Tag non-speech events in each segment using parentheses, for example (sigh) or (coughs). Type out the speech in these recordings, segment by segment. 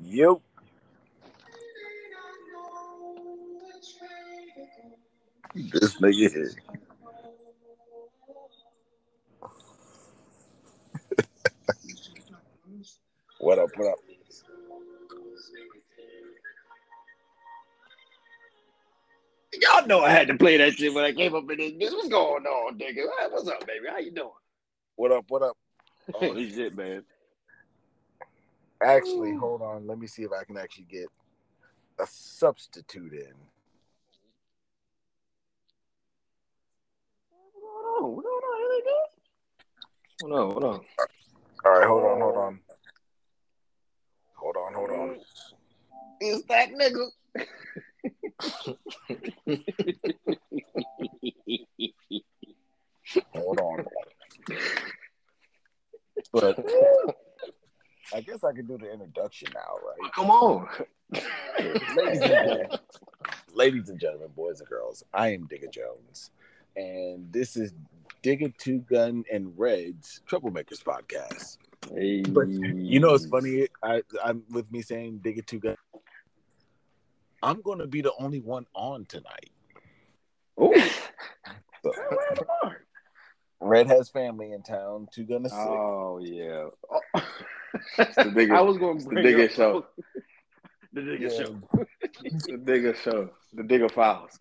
Yep. This nigga here. (laughs) what up? What up? Y'all know I had to play that shit when I came up in this bitch. What's going on, nigga? What's up, baby? How you doing? What up? What up? (laughs) Oh, Holy shit, man. Actually, hmm. hold on. Let me see if I can actually get a substitute in. What's going on? What's going on? Anything good? Hold on, hold on. All right, hold on, hold on. Hold on, hold on. Is that nigga? Hold on. But (laughs) I guess I can do the introduction now, right? Come on. Ladies and, (laughs) gentlemen, ladies and gentlemen, boys and girls, I am Digger Jones, and this is Digger Two Gun and Reds Troublemakers podcast. Hey. But you know, it's funny. I, I'm with me saying Digger Two Gun. I'm going to be the only one on tonight. Oh, So, Red has family in town. Two Gun is sick. oh yeah. Oh. (laughs) the biggest- I was going to (laughs) the biggest show. The biggest Yeah. show. the digger show, the digger files.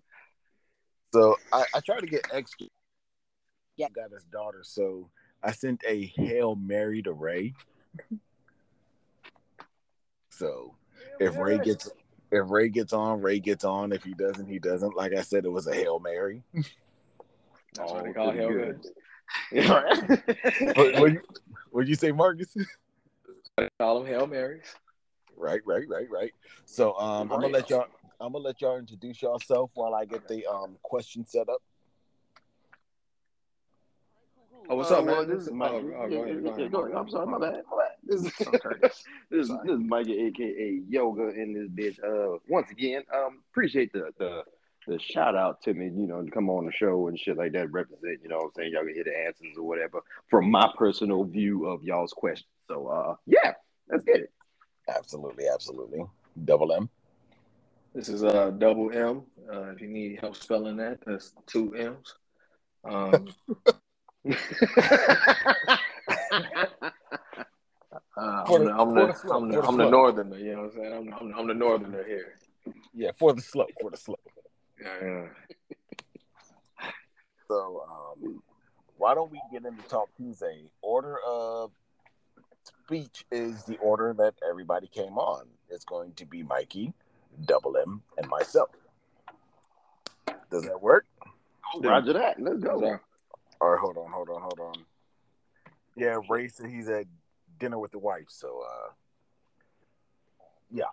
So I, I try to get extra. Yeah, got his daughter, so I sent a hail mary to Ray. So if Ray gets if Ray gets on, Ray gets on. If he doesn't, he doesn't. Like I said, it was a hail mary. That's what they Oh, call pretty hell good. good. (laughs) What what you, what'd you say, Marcus? They call them hail marys. right, right, right, right. So um, I'm gonna let y'all. I'm gonna let y'all introduce yourself while I get the um question set up. Oh, what's Uh, up, man? well, this is Mike. oh, go ahead, go Yeah, yeah, go go ahead. I'm sorry, my bad. My bad. This is Okay. (laughs) this is Sorry. this is Mikey, aka Yoga, in this bitch. Uh, once again, um, appreciate the the the shout out to me. You know, to come on the show and shit like that. Represent. You know, what I'm saying y'all can hear the answers or whatever from my personal view of y'all's questions. So, uh, yeah, let's get it. Absolutely, absolutely. Double M. This is uh double M. Uh, if you need help spelling that, that's two M's. Um, (laughs) (laughs) uh, I'm, the- the, I'm, the, the I'm, the, the I'm the flow. northerner, you know what I'm saying? I'm, I'm, I'm the northerner here. Yeah, for the slow, for the slow. Yeah, yeah. So, um, why don't we get into Talk Tuesday? Order of speech is the order that everybody came on. It's going to be Mikey, Double M, and myself. Does that work? Roger that. Let's go. all. Or hold on, hold on, hold on. Yeah, Ray said he's at dinner with the wife, so uh, yeah.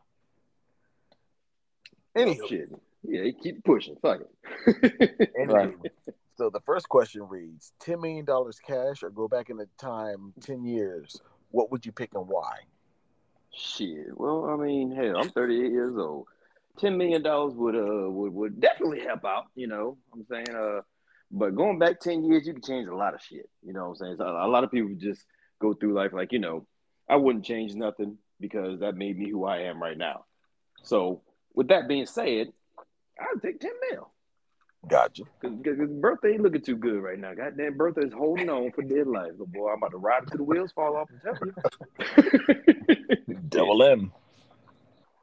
Anywho, Shit. Yeah, keep pushing. Fuck it. (laughs) Right. so the first question reads: Ten million dollars cash, or go back in the time ten years? What would you pick and why? Shit. Well, I mean, hell, I'm 38 years old. Ten million dollars would uh would, would definitely help out. You know, I'm saying uh, but going back ten years, you can change a lot of shit. You know, what I'm saying so a lot of people just go through life like you know, I wouldn't change nothing because that made me who I am right now. So with that being said, I'd take ten mil. Gotcha. Cause, cause his birthday ain't looking too good right now. Goddamn birthday is holding on for dear life. But boy, I'm about to ride until the wheels fall off and tell you. (laughs) Double M.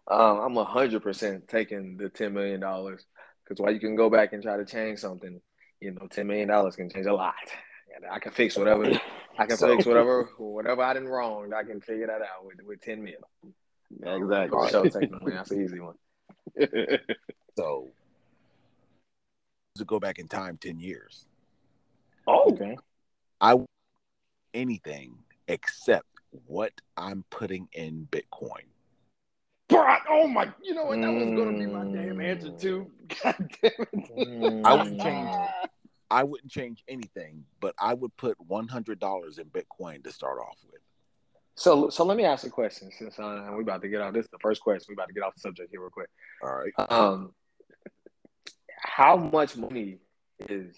Um, I'm hundred percent taking the ten million dollars because while you can go back and try to change something, you know, ten million dollars can change a lot. And I can fix whatever I can (laughs) So- fix whatever whatever I did wrong. I can figure that out with with ten mil. exactly. For sure, take the money. That's an easy one. (laughs) So to go back in time ten years, oh, Okay. I would anything except what I'm putting in Bitcoin. Brock, oh my! You know what? That was gonna be my damn answer too. (laughs) God damn it! I wouldn't change. I wouldn't change anything, but I would put one hundred dollars in Bitcoin to start off with. So so let me ask a question since uh, we about to get off this is the first question We're about to get off the subject here real quick. All right. Um, how much money is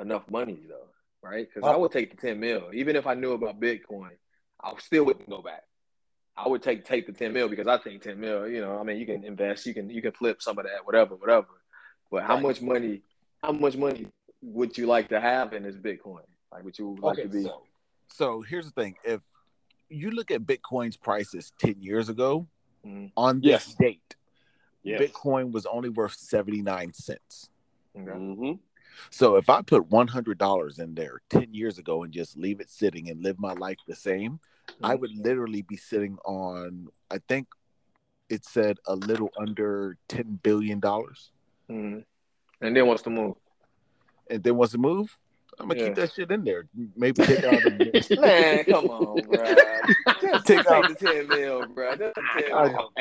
enough money though? Right? Because I would take the ten mil, even if I knew about Bitcoin. I still wouldn't go back. I would take take the ten mil because I think ten mil. You know, I mean, you can invest, you can you can flip some of that, whatever, whatever. But how Right. much money? How much money would you like to have in this Bitcoin? Like, would you like to be? so, so here's the thing: if you look at Bitcoin's prices ten years ago, Mhm. on this Yes. date, Yes. Bitcoin was only worth seventy nine cents. Okay. hmm So if I put one hundred dollars in there ten years ago and just leave it sitting and live my life the same, I Mhm. would literally be sitting on. I think it said a little under ten billion dollars. Mhm. And then what's the move? And then once it move, I'm gonna Yeah. keep that shit in there. Maybe take out. A, (laughs) Man, come on, bro. (laughs) Just Take take, out- the ten mil, bro. Just (laughs) 10 mil.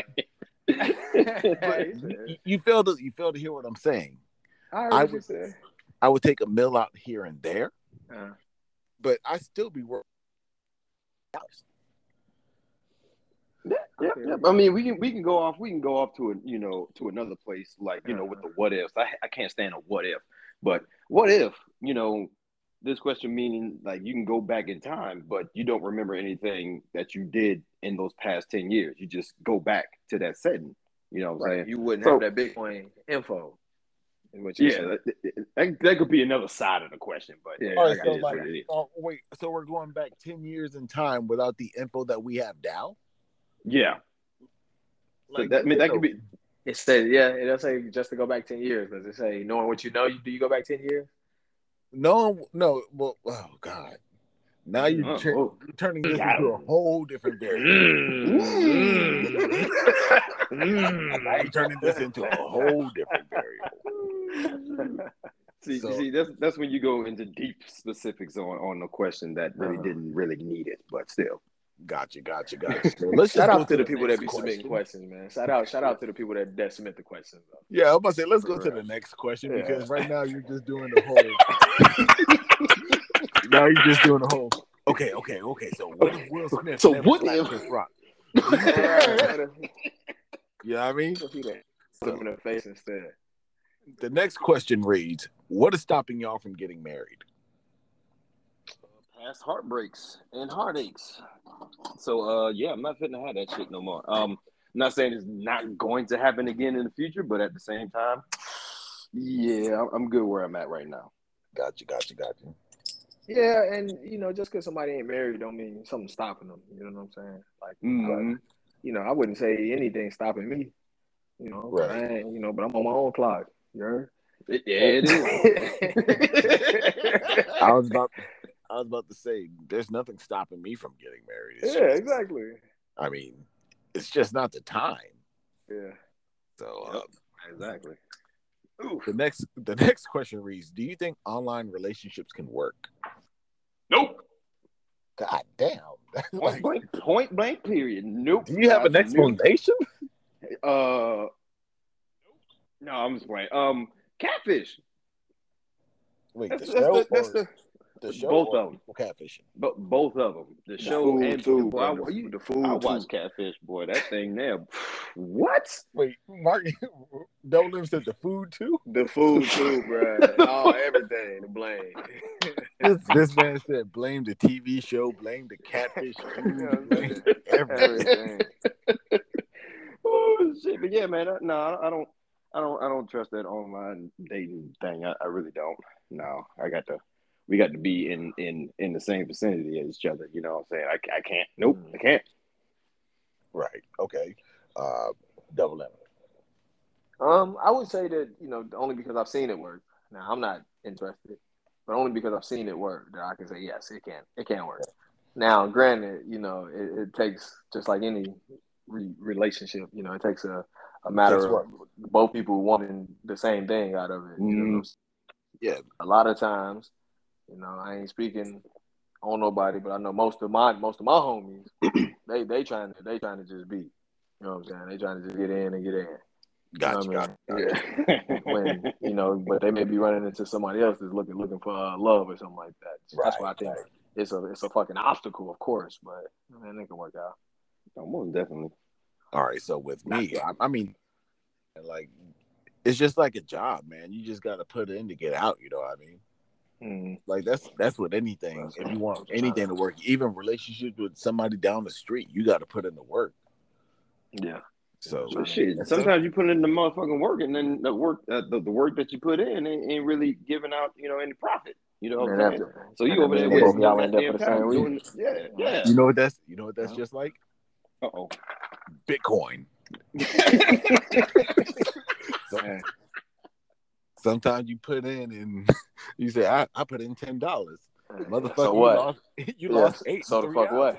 (laughs) but you, you fail to you fail to hear what I'm saying. I I would- said. I would take a mill out here and there, Uh, but I still be working. Yeah, yeah, yeah. I mean, we can we can go off. We can go off to a you know to another place like you know with the what ifs. I I can't stand a what if, but what if you know this question meaning like you can go back in time, but you don't remember anything that you did in those past ten years. You just go back to that setting. You know what I'm right. saying? You wouldn't So- have that Bitcoin info. Is what Yeah, that, that, that could be another side of the question, but Yeah, yeah, right, so like, what oh wait, so we're going back ten years in time without the info that we have now. yeah. So Like, that I mean that could be It said, yeah, it does say just to go back 10 years. Does it say knowing what you know, you, do you go back 10 years? No, no. Well, oh god, now you're, Oh, tur- oh. you're turning this into a whole different variable. Mm. (laughs) now you're turning this into a whole different variable. (laughs) See, So- see, that's that's when you go into deep specifics on on a question that really Uh-huh. didn't really need it, but still. Gotcha, gotcha, (laughs) gotcha. So let's just Shout go out to the people that be submitting questions, man. Shout out, shout out to the people that, that submit the questions. Though. Yeah, I'm about to say let's go to the next question Yeah. because right now you're just doing the whole. (laughs) now you're just doing the whole. Okay, okay, okay. So what if Will Smith? So what if- Chris Rock? (laughs) Yeah, You know what I mean? Slap in the face instead. The next question reads: What is stopping y'all from getting married? Past heartbreaks and heartaches. So uh yeah, I'm not fitting to have that shit no more. Um I'm not saying it's not going to happen again in the future, but at the same time, yeah, I'm- I'm good where I'm at right now. Gotcha, gotcha, gotcha. Yeah, and you know, just because somebody ain't married don't mean something's stopping them. You know what I'm saying? Like, Mhm. you know, I wouldn't say anything stopping me. You know, Right. I ain't, you know, but I'm on my own clock. You heard? Yeah, it is. (laughs) (laughs) I was about, I was about to say, there's nothing stopping me from getting married. It's yeah, just- exactly. I mean, it's just not the time. Yeah, So uh, exactly. the next, the next question reads: Do you think online relationships can work? Nope. God damn. (laughs) Point blank, point blank, period. Nope. do you have an explanation? Uh, no, I'm just playing. Um, catfish. Wait, That's, the that's, the, that's the the show both of them. catfishing? Bo- both of them. The show and too, boy, I, you- The food I too. watched Catfish, boy. That thing there. (sighs) What? Wait, Mark, (laughs) Double M said the food too. The food too, bro. oh, (laughs) everything to blame. This, this man said blame the TV show, blame the catfish, (laughs) food, blame everything. everything. Oh shit! But yeah, man. I, no, I don't. I don't. I don't trust that online dating thing. I, I really don't. No, I got to. We got to be in in in the same vicinity as each other. You know what I'm saying? I, I can't. Nope. I can't. Right. Okay. Uh, Double M. Um, I would say that you know only because I've seen it work. Now I'm not interested, but only because I've seen it work that I can say yes, it can. It can work. Now, granted, you know it, it takes just like any re- relationship. You know, it takes a a matter Takes of what? both people wanting the same thing out of it. You know, Yeah. a lot of times, you know, I ain't speaking on nobody, but I know most of my most of my homies, (clears throat) they they trying to they trying to just be. You know what I'm saying? They trying to just get in and get in. Gotcha. You know what gotcha. I mean? Yeah. (laughs) when you know, but they may be running into somebody else that's looking looking for uh, love or something like that. That's why I think right. it's a it's a fucking obstacle, of course, but man, it can work out. Oh, most definitely. All right. So with me, I, I mean, like, it's just like a job, man. You just got to put in to get out. You know what I mean? Mm. Like that's that's with anything. If you want anything to work, even relationships with somebody down the street, you got to put in the work. Yeah. So Well, shit. that's Sometimes you put in the motherfucking work, and then the work, uh, the, the work that you put in, ain't, ain't really giving out, you know, any profit. You know what I'm saying? So you over there then y'all end up for the same time reason. Yeah, yeah. You know what that's you know what that's Yeah. just like Uh oh. Bitcoin. (laughs) (laughs) So, Man. Sometimes you put in and (laughs) you say I, I put in ten dollars. Motherfucker, So you what? lost (laughs) you Yeah, lost eight. So in the three fuck hours.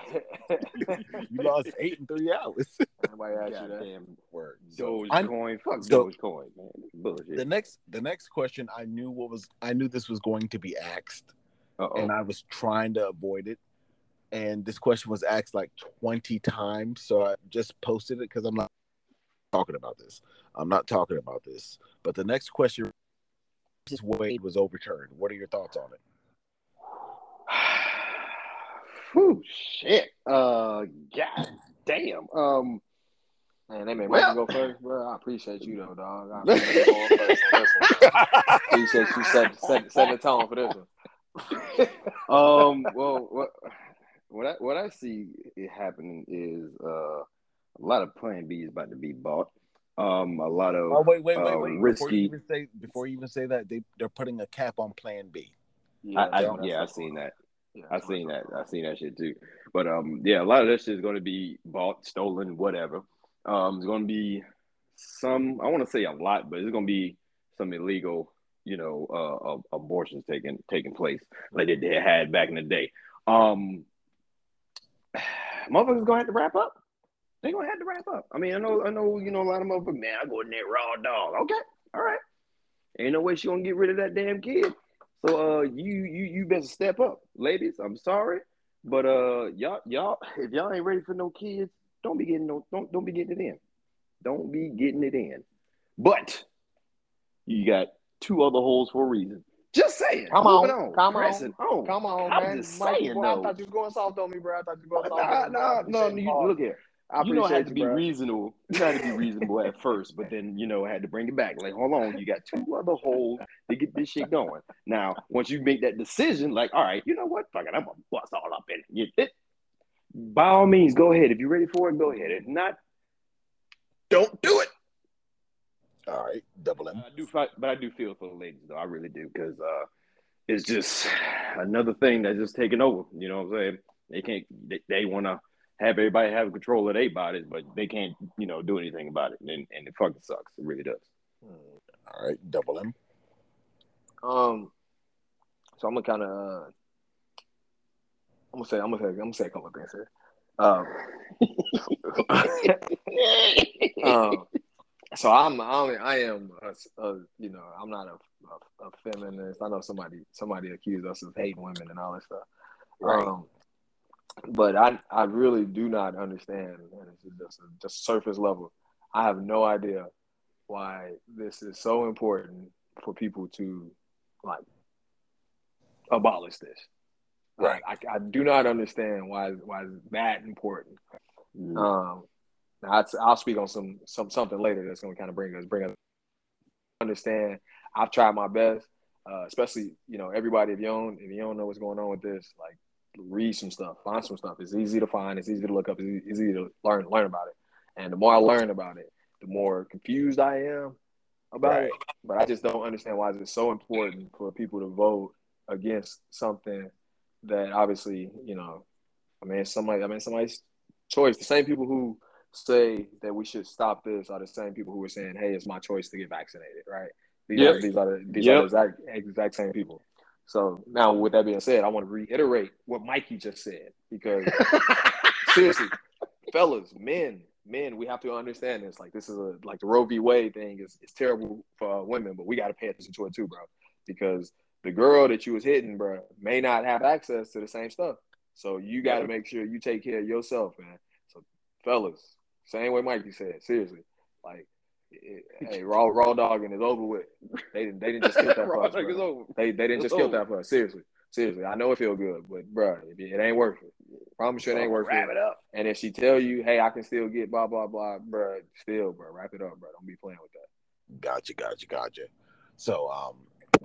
what? (laughs) You lost eight in three hours. Nobody asked you that. Goddamn Word. So, I- Dogecoin. Fuck so- Dogecoin, man. Bullshit. the next the next question I knew what was I knew this was going to be asked Uh and. I was trying to avoid it. And this question was asked like 20 times. So I just posted it because I'm not talking about this. I'm not talking about this. But the next question this Wade was overturned. What are your thoughts on it? (sighs) Whew, shit. Uh, god damn. Um, Man, they made Well- Mikey go first, bro. I appreciate you though, dog. I (laughs) appreciate you going first on this one. Appreciate you set, set, set the tone for this one. (laughs) um. Well, what what I what I see it happening is uh a lot of Plan B is about to be bought. Um, a lot of Oh wait, wait, wait, uh, wait. Before risky. you even say before you even say that, they they're putting a cap on plan B. I, I, that's- yeah, I that's seen that. Yeah, I seen that. I've seen that shit too. But um, yeah, a lot of that shit is going to be bought, stolen, whatever. Um, it's going to be some. I want to say a lot, but it's going to be some illegal, you know, uh, uh, abortions taking taking place like they, they had back in the day. Um, (sighs) motherfuckers gonna have to wrap up. They gonna have to wrap up. I mean, I know, I know, you know, a lot of motherfuckers. Man, I go in there raw dog. Okay, all right. Ain't no way she gonna get rid of that damn kid. So uh, you you you better step up, ladies. I'm sorry, but uh, y'all y'all if y'all ain't ready for no kids, don't be getting no don't don't be getting it in. Don't be getting it in. But you got two other holes for a reason. Just saying. Come Moving on, come on, pressing on. Come on, I'm man. just Mikey, saying, boy, I thought you was going soft on me, bro. I thought you was going soft Nah, on me. bro. Nah, no, appreciate you you, look here. I you know, I had to you, be bro. reasonable. You had to be reasonable at (laughs) first, but then you know, I had to bring it back. Like, hold on, you got two other holes to get this shit going. Now, once you make that decision, like, all right, you know what? Fuck it, I'm gonna bust all up in it. It. By all means, go ahead. If you're ready for it, go ahead. If not, don't do it. All right, double M. I do, fi- but I do feel for the ladies, though. I really do, because uh, it's just another thing that's just taking over. You know what I'm saying? They can't. They, they want to have everybody have control of their bodies, but they can't, you know, do anything about it, and, and it fucking sucks. It really does. All right, double M. Um, so I'm gonna kind of, uh, I'm gonna say, I'm gonna say, I'm gonna say a couple of things here. Um, (laughs) um, so I'm, I'm, I am, a, a, you know, I'm not a, a, a feminist. I know somebody, somebody accused us of hating women and all that stuff. Right. Um, but I, I really do not understand, and is just just surface level. I have no idea why this is so important for people to like abolish this. Right. I, I, I do not understand why why it's that important. Mm. Um, I'd, I'll speak on some some something later that's going to kind of bring us bring us understand. I've tried my best, uh, especially you know everybody if you don't if you don't know what's going on with this, like read some stuff, find some stuff. It's easy to find. It's easy to look up. It's easy, it's easy to learn learn about it. And the more I learn about it, the more confused I am about it. But I just don't understand why it's so important for people to vote against something that obviously, you know, I mean, somebody, I mean, somebody's choice. The same people who say that we should stop this are the same people who are saying, "Hey, it's my choice to get vaccinated." Right? These Yep. are these are the, these Yep. are the exact exact same people. So now, with that being said, I want to reiterate what Mikey just said because (laughs) seriously, fellas, men, men, we have to understand this. Like this is a like the Roe v. Wade thing is is terrible for uh, women, but we got to pay attention to it too, bro. Because the girl that you was hitting, bro, may not have access to the same stuff. So you got to make sure you take care of yourself, man. So, fellas, same way Mikey said, seriously, like. It, hey, raw raw dogging is over with. They didn't. They didn't just kill (laughs) that for Raw us, bro. is over. They they didn't It's just kill that for us. Seriously, seriously. I know it feel good, but bro, it, it ain't worth it. Promise you, it ain't worth Wrap it. it up. And if she tell you, hey, I can still get blah blah blah, bro, still, bro, wrap it up, bro. Don't be playing with that. Gotcha, gotcha, gotcha. So, um,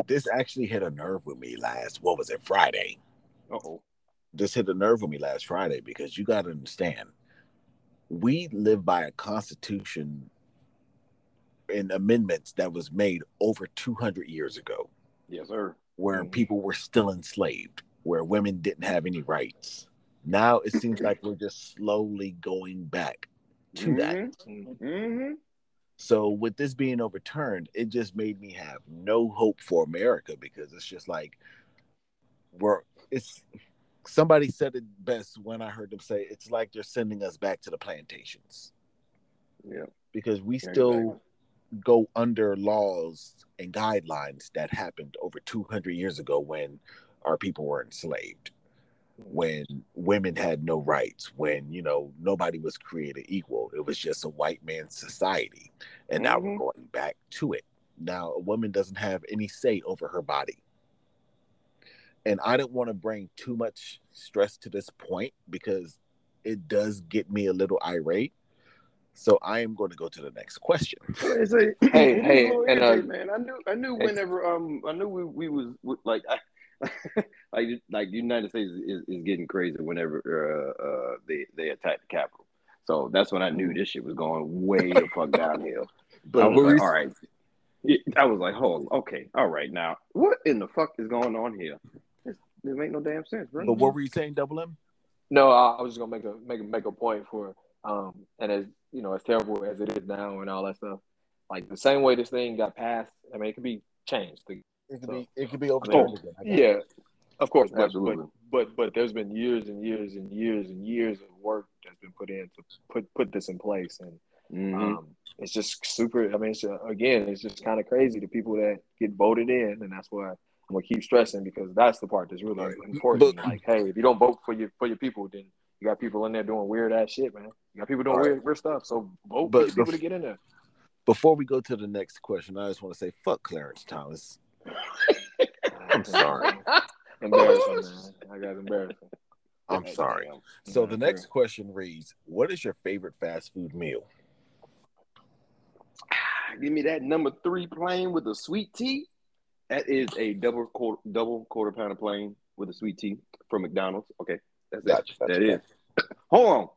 this actually hit a nerve with me last. What was it? Friday. Uh-oh. This hit a nerve with me last Friday because you got to understand, we live by a constitution and amendments that was made over 200 years ago, Yes, sir. where Mhm. people were still enslaved, where women didn't have any rights. Now it seems (laughs) like we're just slowly going back to that. Mm-hmm. So with this being overturned, it just made me have no hope for America because it's just like we're it's somebody said it best when I heard them say it's like they're sending us back to the plantations Yeah. because we Yeah, still exactly. Go under laws and guidelines that happened over 200 years ago when our people were enslaved when women had no rights when you know nobody was created equal. It was just a white man's society. And now we're Mhm. going back to it. Now a woman doesn't have any say over her body. And i don't want to bring too much stress to this point because it does get me a little irate so i am going to go to the next question It's a, Hey, hey, (laughs) and, uh, man. I knew, I knew whenever um, I knew we, we was we- like, I, (laughs) like, like the United States is, is getting crazy whenever uh, uh they they attack the Capitol. So that's when I knew this shit was going way the fuck (laughs) downhill. But I was like, all right. I was like, hold, okay, all right, now what in the fuck is going on here? This, this make no damn sense, bro. but what were you saying double m No, I, I was just gonna make a make a make a point for um and as you know as terrible as it is now and all that stuff, like the same way this thing got passed, I mean it could be changed. It could So- be it could be overturned again I got it. yeah, of course, but, Absolutely. but but but there's been years and years and years and years of work that's been put in to put put this in place, and Mhm. um, it's just super. I mean, it's, uh, again, it's just kind of crazy the people that get voted in, and that's why I'm gonna keep stressing because that's the part that's really important. But- like, hey, if you don't vote for your for your people, then you got people in there doing weird ass shit, man. You got people doing Right. weird weird stuff. So vote But for people bef- to get in there. Before we go to the next question, I just want to say fuck Clarence Thomas. (laughs) I'm sorry. (laughs) embarrassing, man. I got embarrassing. I'm sorry. So the next question reads, "What is your favorite fast food meal?" (sighs) Give me that number three plain with a sweet tea. That is a double quarter, double quarter pounder plain with a sweet tea from McDonald's. Okay, that's Gotcha, it. gotcha, That is. Hold on,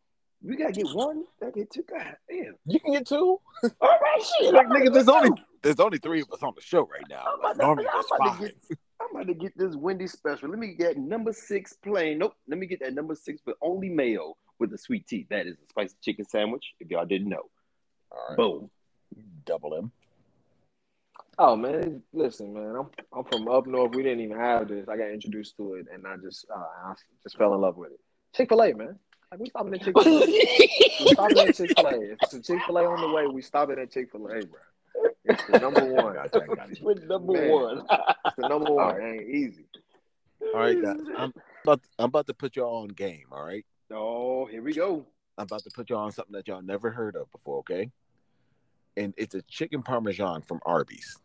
we gotta get one. Gotta get two. God damn. You can get two. All right, shit. Like, nigga, there's only there's only three of us on the show right now. I'm Like, about to- I'm about to get- I'm about to get this Wendy's special. Let me get number six plain. Nope. Let me get that number six, but only mayo with a sweet tea. That is a spicy chicken sandwich. If y'all didn't know, All right, boom. double M. Oh man, listen, man. I'm I'm from up north. We didn't even have this. I got introduced to it, and I just uh, I just fell in love with it. Chick Fil A, man. Like we stopping at (laughs) Chick Fil A. we stopping at Chick Fil A. If it's a Chick Fil A on the way, we stopping at Chick Fil A, bro. It's the number (laughs) one. Gotcha, I got you. With number Man. one. It's the number (laughs) one. All It ain't easy. All right, guys. I'm about I'm about to put y'all on game. All right, Oh, here we go. I'm about to put y'all on something that y'all never heard of before. Okay, and it's a chicken parmesan from Arby's.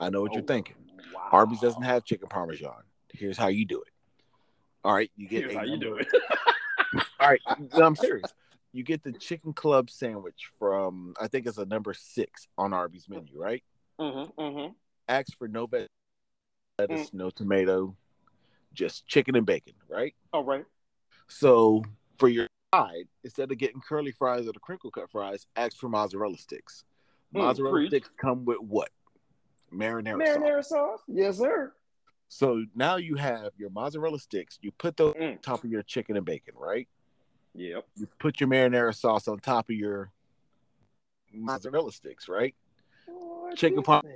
I know what you're Oh, thinking. Wow. Arby's doesn't have chicken parmesan. Here's how you do it. All right, you get Here's how you do it. (laughs) All right, (laughs) I'm serious. You get the chicken club sandwich from I think it's a number six on Arby's menu, right? mm-hmm, mm-hmm. Ask for no veg- lettuce, no tomato, just chicken and bacon, right? All right. So for your side, instead of getting curly fries or the crinkle cut fries, ask for mozzarella sticks. Mm, Mozzarella preach. sticks come with what? Marinara, sauce. Marinara sauce. Yes, sir. So now you have your mozzarella sticks. You put those Mm. on top of your chicken and bacon, right? Yep. You put your marinara sauce on top of your mozzarella sticks, right? Chicken par- par-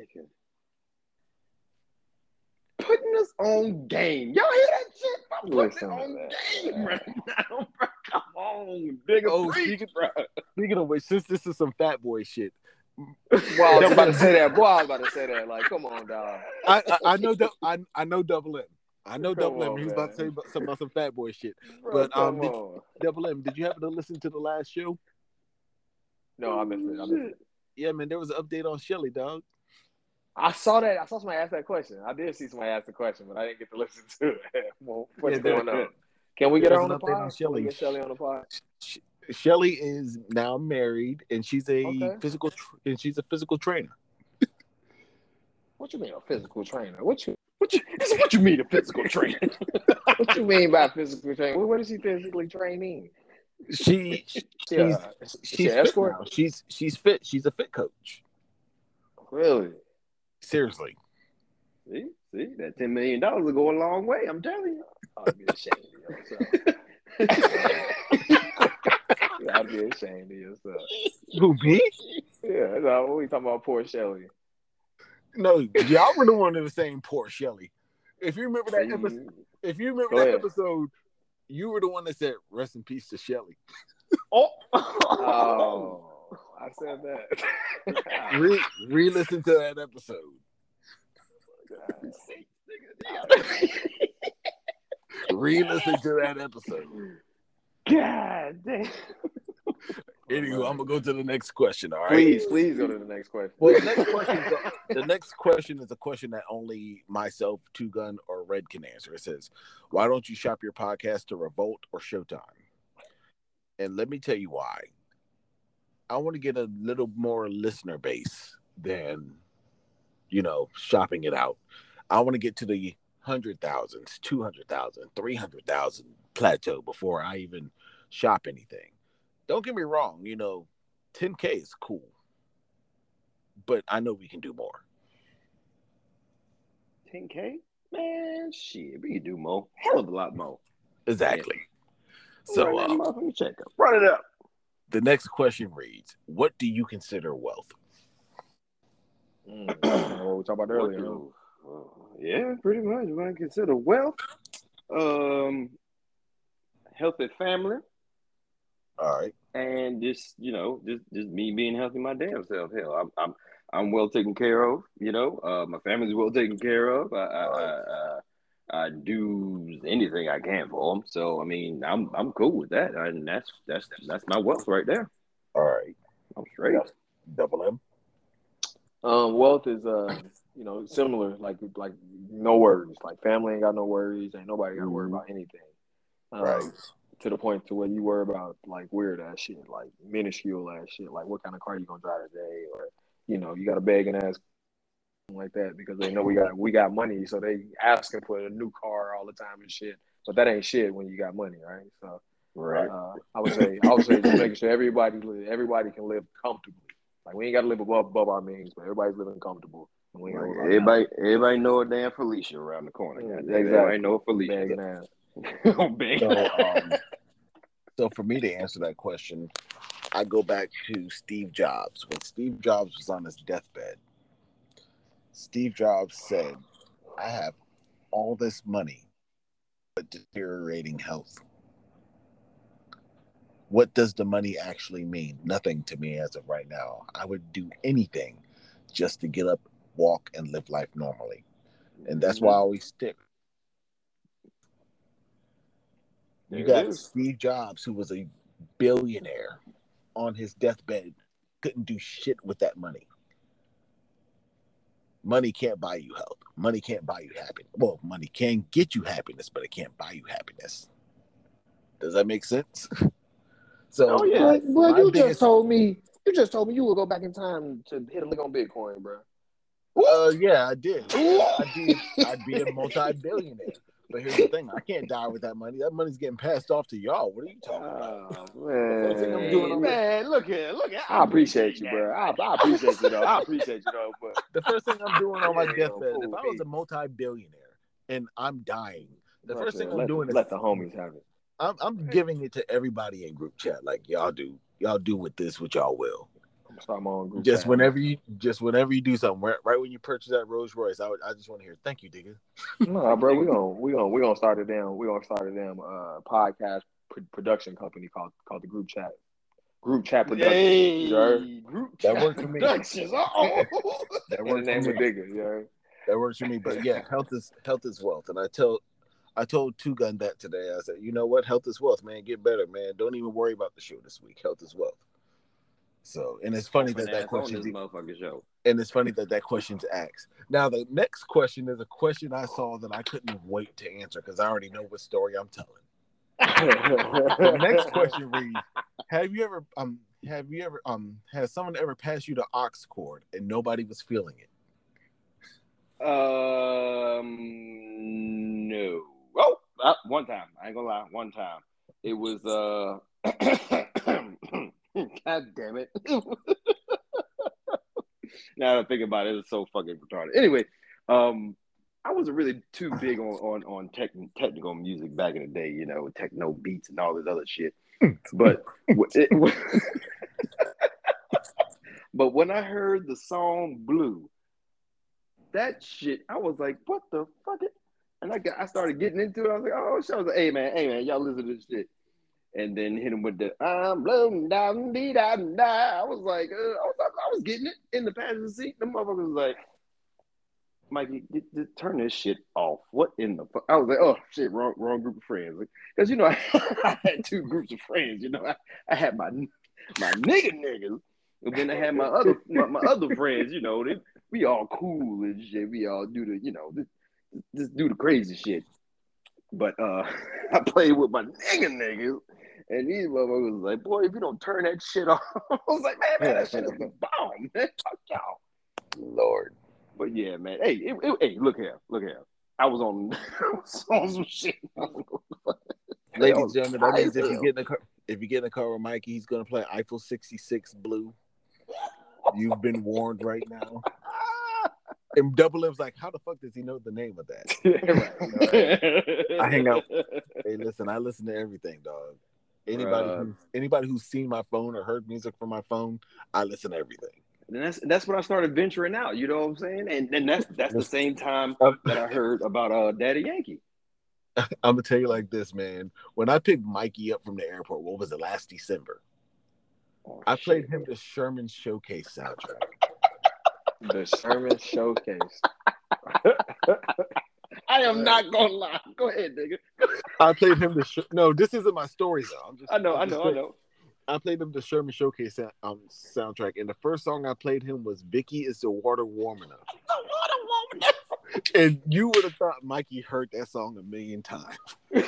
Putting us on game. Y'all hear that shit? I'm putting Listen it to on that. game (laughs) right now, bro. Come on, bigger Oh, preach, speaking- bro. Speaking of which, since this is some fat boy shit, Boy, I was about to say that. Boy, I was about to say that. Like, come on, dog. I I, I know I I know double M. I know Come double M. on, He was about to say about, something about some fat boy shit. Bro, But, um, did- Double M, did you happen to listen to the last show? No, I missed it. I missed it. Yeah, man, there was an update on Shelly, dog. I saw that. I saw somebody ask that question. I did see somebody ask the question, but I didn't get to (laughs) listen to it. well, what's Yeah, going on? Can we get her on the update on pod? Can Shelly. we get Shelly on the pod? Shelly is now married, and she's a Okay. physical tr- and she's a physical trainer. What you mean a physical trainer? What you What you (laughs) what you mean a physical trainer? (laughs) what you mean by physical trainer? What, what is she physically training? She she's (laughs) Yeah, she's she an fit now. She's she's fit. She's a fit coach. Really? Seriously. see, see, that ten million dollars will go a long way. I'm telling you. Be ashamed of yourself. I'd be ashamed of yourself. Who (laughs) me? Yeah, no, we talking about poor Shelly. No, y'all were the one that was saying poor Shelly. If you remember that episode, if you remember Go that ahead. episode, you were the one that said rest in peace to Shelly. (laughs) Oh, (laughs) Oh, I said that. Re re-listen to that episode. Re-listen to that episode. God damn. Anywho, I'm gonna go to the next question. All right. Please, please go to the next question. Well, (laughs) the next question, is a, the next question is a question that only myself, Two Gun, or Red can answer. It says, "Why don't you shop your podcast to Revolt or Showtime?" And let me tell you why. I want to get a little more listener base than, you know, shopping it out. I want to get to the hundred thousands, two hundred thousand, three hundred thousand plateau before I even shop anything. Don't get me wrong, you know, 10K is cool but I know we can do more. 10K? Man, shit, we can do more. Hell of a lot more. Exactly. So Run that uh, check up. Run it up. the next question reads: What do you consider wealth? Mm, what we talked about (clears throat) earlier. do- uh, yeah, pretty much. What I consider wealth, um, healthy family, All right. and just you know, just just me being healthy my damn self. Hell, I'm I'm I'm well taken care of. You know, uh, my family's well taken care of. I I, I, I, I do anything I can for them. So I mean, I'm I'm cool with that, and that's that's that's my wealth right there. All right. I'm straight. Yep. Double M. Um, wealth is uh, you know, similar. Like like no worries. Like family ain't got no worries. Ain't nobody got to worry Mhm. about anything. Um, Right. To the point to where you worry about like weird ass shit, like minuscule ass shit, like what kind of car you gonna drive today, or you know, you got a bag and ass like that because they know we got we got money, so they asking for a new car all the time and shit. But that ain't shit when you got money, right? So Right. uh, I would say I would say just making sure everybody everybody can live comfortably. Like we ain't got to live above above our means, but everybody's living comfortable. And we Right. gotta Everybody, everybody know a damn Felicia around the corner. Yeah, exactly. Everybody know a Felicia. Ass. (laughs) Oh, big. So, um, so for me to answer that question, I go back to Steve Jobs. When Steve Jobs was on his deathbed, Steve Jobs said, "I have all this money, but deteriorating health." What does the money actually mean? Nothing to me as of right now. I would do anything just to get up, walk, and live life normally. And that's why I always stick. You There it got is. Steve Jobs, who was a billionaire on his deathbed, couldn't do shit with that money. Money can't buy you health. Money can't buy you happiness. Well, money can get you happiness, but it can't buy you happiness. Does that make sense? (laughs) So, Oh, yeah. But, but you biggest- just told me you just told me you would go back in time to hit a lick on Bitcoin, bro. uh, yeah, I did. (laughs) I'd be, I'd be a multi-billionaire. But here's the thing: I can't die with that money. That money's getting passed off to y'all. What are you talking about? Oh, First thing I'm doing, I'm- man, look here, look here. I appreciate you, bro. I, I appreciate you though. I appreciate you though. But The first thing I'm doing on my Yeah, deathbed, if I was a multi-billionaire and I'm dying, the Let first thing the- I'm let, doing is let the homies have it. I'm, I'm giving it to everybody in group chat. Like y'all do, y'all do with this what y'all will. I'm gonna my own group. Just chat. whenever you, just whenever you do something, right, right when you purchase that Rolls Royce, I, would, I just want to hear thank you, digga. No, bro, we gonna we gonna we gonna start a damn we gonna start a damn uh podcast pr- production company called called the Group Chat. Group Chat Productions. Hey, you heard? group That chat worked for me. Productions. Uh-oh. (laughs) That works name for me. Digger, you heard? That works for me. But yeah, health is health is wealth, and I tell. I told Two Gun that today. I said, you know what? Health is wealth, man. Get better, man. Don't even worry about the show this week. Health is wealth. So, and it's funny that that question this motherfucking show. and it's funny that that question's asked. Now, the next question is a question I saw that I couldn't wait to answer because I already know what story I'm telling. The next (laughs) question reads: Have you ever um have you ever um has someone ever passed you the aux cord and nobody was feeling it? Um, no. Oh, uh, one time. I ain't gonna lie. One time. It was uh. (clears throat) (laughs) God damn it. (laughs) now that I think about it, it's so fucking retarded. Anyway, um, I wasn't really too big on on on tech, technical music back in the day, you know, techno beats and all this other shit. (laughs) But it, but when I heard the song "Blue," that shit, I was like, "What the fuck?" And I got, I started getting into it. I was like, "Oh shit!" I was like, "Hey man, hey man, y'all listen to this shit." And then hit him with the "I'm blue, down, dee, da, da." I was like, uh, I was, I was getting it in the passenger seat. The motherfucker was like, Mikey, get, get, turn this shit off. What in the fuck? I was like, oh shit, wrong, wrong group of friends. Because like, you know, I, (laughs) I, had two groups of friends. You know, I, I had my my nigga niggas, and then I had my other my, my other (laughs) friends. You know, they, we all cool and shit. We all do the, you know, just do the crazy shit. But uh (laughs) I played with my nigga niggas. And these motherfuckers was like, boy, if you don't turn that shit off, (laughs) I was like, man, man, that shit is the (laughs) bomb, man. Fuck y'all. Lord. But yeah, man. Hey, it, it, hey, look here, look here. I was on, (laughs) I was on some shit. Ladies and gentlemen, that means if you get in the car, if you get in the car with Mikey, he's gonna play Eiffel 66 Blue. You've been warned right now. And Double M's like, how the fuck does he know the name of that? right, right. I hang out. Hey, listen, I listen to everything, dog. Anybody who's anybody who's seen my phone or heard music from my phone, I listen to everything. And that's that's when I started venturing out. You know what I'm saying? And and that's that's the same time that I heard about uh Daddy Yankee. (laughs) I'm gonna tell you like this, man. When I picked Mikey up from the airport, what was it last December? Oh, I played shit. him the Sherman Showcase soundtrack. the Sherman Showcase. (laughs) I am not gonna lie. Go ahead, nigga. I played him the sh- no. This isn't my story though. I'm just. I know. I know. I know. I played him the Sherman Showcase um, soundtrack, and the first song I played him was "Vicky is the water warm enough." The water warm enough. And you would have thought Mikey heard that song a million times, (laughs) but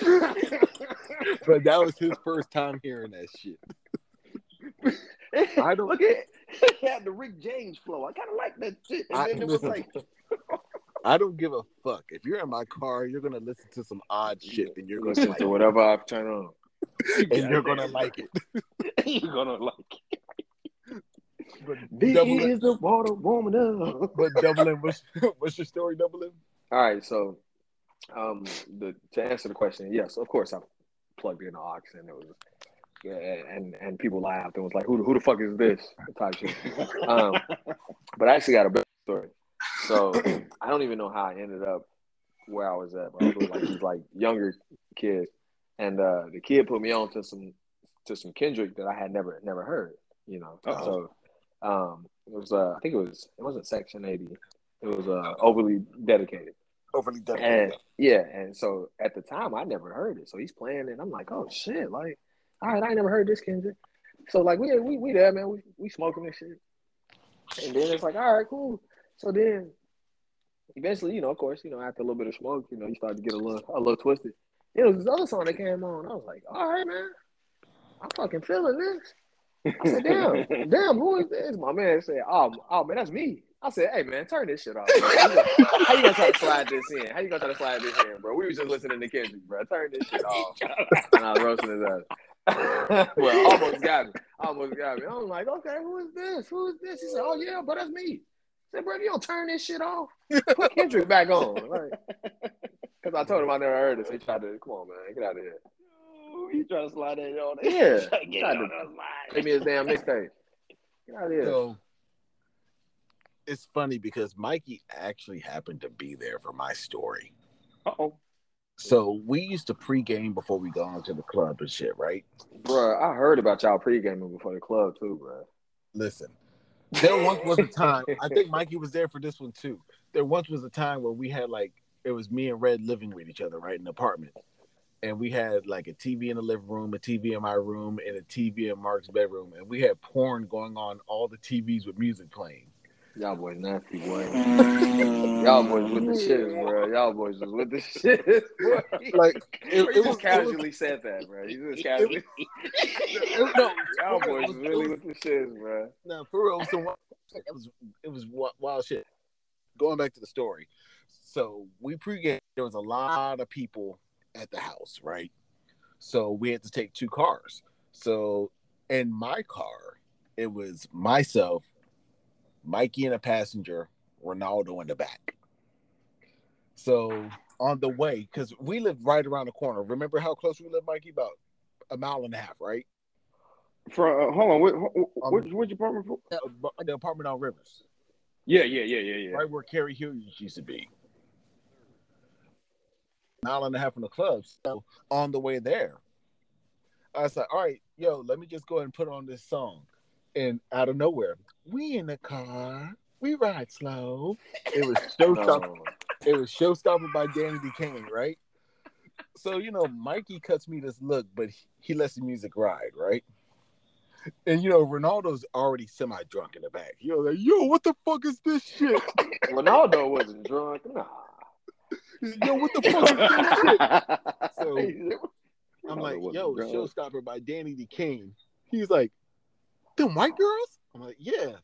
that was his first time hearing that shit. I don't look at (laughs) he had the Rick James flow. I kind of like that shit, and I, then it was like. (laughs) I don't give a fuck. If you're in my car, you're gonna listen to some odd shit, (laughs) and you're gonna listen like to whatever I've turned on and you're gonna like it. (laughs) you're gonna like it. But Biggie is the water warming up. But Double M, what's, (laughs) what's your story, Double M? All right, so um, the to answer the question, yes, of course I plugged in the aux and it was yeah, and and people laughed and was like, "Who who the fuck is this?" type shit. Um, but I actually got a better story. So I don't even know how I ended up where I was at. But I was like these like younger kids, and uh, the kid put me on to some to some Kendrick that I had never never heard. You know, Uh-oh. so um, it was uh, I think it was it wasn't Section eighty. It was uh, overly dedicated. Overly dedicated. And, yeah, and so at the time I never heard it. So he's playing it. I'm like, oh shit, like, all right, I never heard this Kendrick. So like we we we there, man. We we smoking this shit. And then it's like, all right, cool. So then eventually, you know, of course, you know, after a little bit of smoke, you know, you start to get a little a little twisted. It was this other song that came on. I was like, all right, man, I'm fucking feeling this. I said, damn, (laughs) damn, who is this? My man said, oh, oh man, that's me. I said, hey man, turn this shit off. How you gonna try to slide this in? How you gonna try to slide this in, bro? We was just listening to Kendrick, bro. Turn this shit off. and I was roasting his ass. (laughs) well, almost got me. Almost got me. I was like, okay, who is this? Who is this? He said, oh yeah, but that's me. I said, bro, you don't turn this shit off. (laughs) Put Kendrick back on. Like, (laughs) Cause I told him I never heard this. He tried to come on, man, get out of here. Ooh, he trying to slide that on there. Yeah, (laughs) get out of Give me his damn mixtape. Get out of here. So it's funny because Mikey actually happened to be there for my story. oh. So we used to pregame before we go into the club and shit, right? Bro, I heard about y'all pregaming before the club too, bro. Listen, there once was a time. I think (laughs) Mikey was there for this one too. There once was a time where we had like it was me and Red living with each other, right, in the apartment. And we had like a TV in the living room, a TV in my room, and a TV in Mark's bedroom. And we had porn going on all the TVs with music playing. Y'all boys nasty, boy. Mm. Y'all boys with the shit, bro. Y'all boys was with the (laughs) shit. Like it, it just casually was, said that, bro. You just casually. It, no, y'all boys was really with the shit, bro. No, for real. So it was it was wild shit going back to the story. So we pregame. There was a lot of people at the house, right? So we had to take two cars. So in my car, it was myself, Mikey and a passenger, Ronaldo in the back. So on the way, because we live right around the corner. Remember how close we live, Mikey? About a mile and a half, right? From uh, hold on, what, what, Um, which, apartment? For? The apartment on Rivers, Yeah, yeah, yeah, yeah, yeah. right where Carrie Hughes used to be. Mile and a half from the club. So on the way there, I was like, all right, yo, let me just go ahead and put on this song. And out of nowhere, we in the car, we ride slow. It was (laughs) showstopper. No. It was showstopper by Danity Kane, right? So you know, Mikey cuts me this look, but he, lets the music ride, right? And you know, Ronaldo's already semi drunk in the back. Yo, like, yo, what the fuck is this shit? (laughs) Ronaldo wasn't drunk. Nah. (laughs) Yo, what the fuck is this shit? So I'm like, yo, drunk. Showstopper by Danity Kane. He's like, them white girls? I'm like, yeah.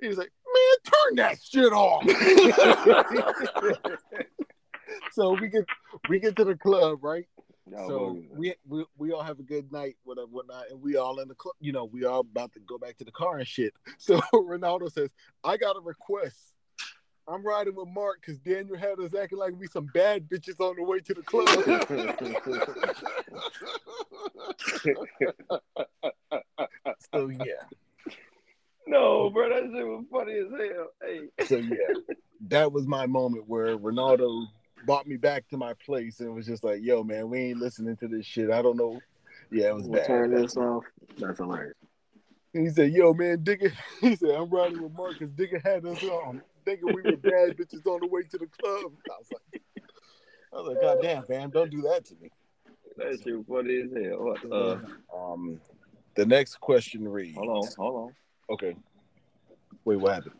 He's like, man, turn that shit off. (laughs) so we get we get to the club, right? No, so we, we we all have a good night, whatever, whatnot, and we all in the club. You know, we all about to go back to the car and shit. (laughs) So Ronaldo says, "I got a request. I'm riding with Mark because Daniel had us acting like we some bad bitches on the way to the club." (laughs) so yeah, no, bro, that shit was funny as hell. Hey, so yeah, that was my moment where Ronaldo brought me back to my place and was just like, "Yo, man, we ain't listening to this shit. I don't know." Yeah, it was We'll bad. turn this off. That's hilarious. And he said, "Yo, man, Digga." (laughs) He said, "I'm riding with Marcus. Digga had us on, thinking we were bad bitches on the way to the club." I was like, "I was like, God damn, fam, don't do that to me." that shit was funny as hell. What, Uh, Um, the next question reads. hold on, hold on. Okay. Wait, what happened?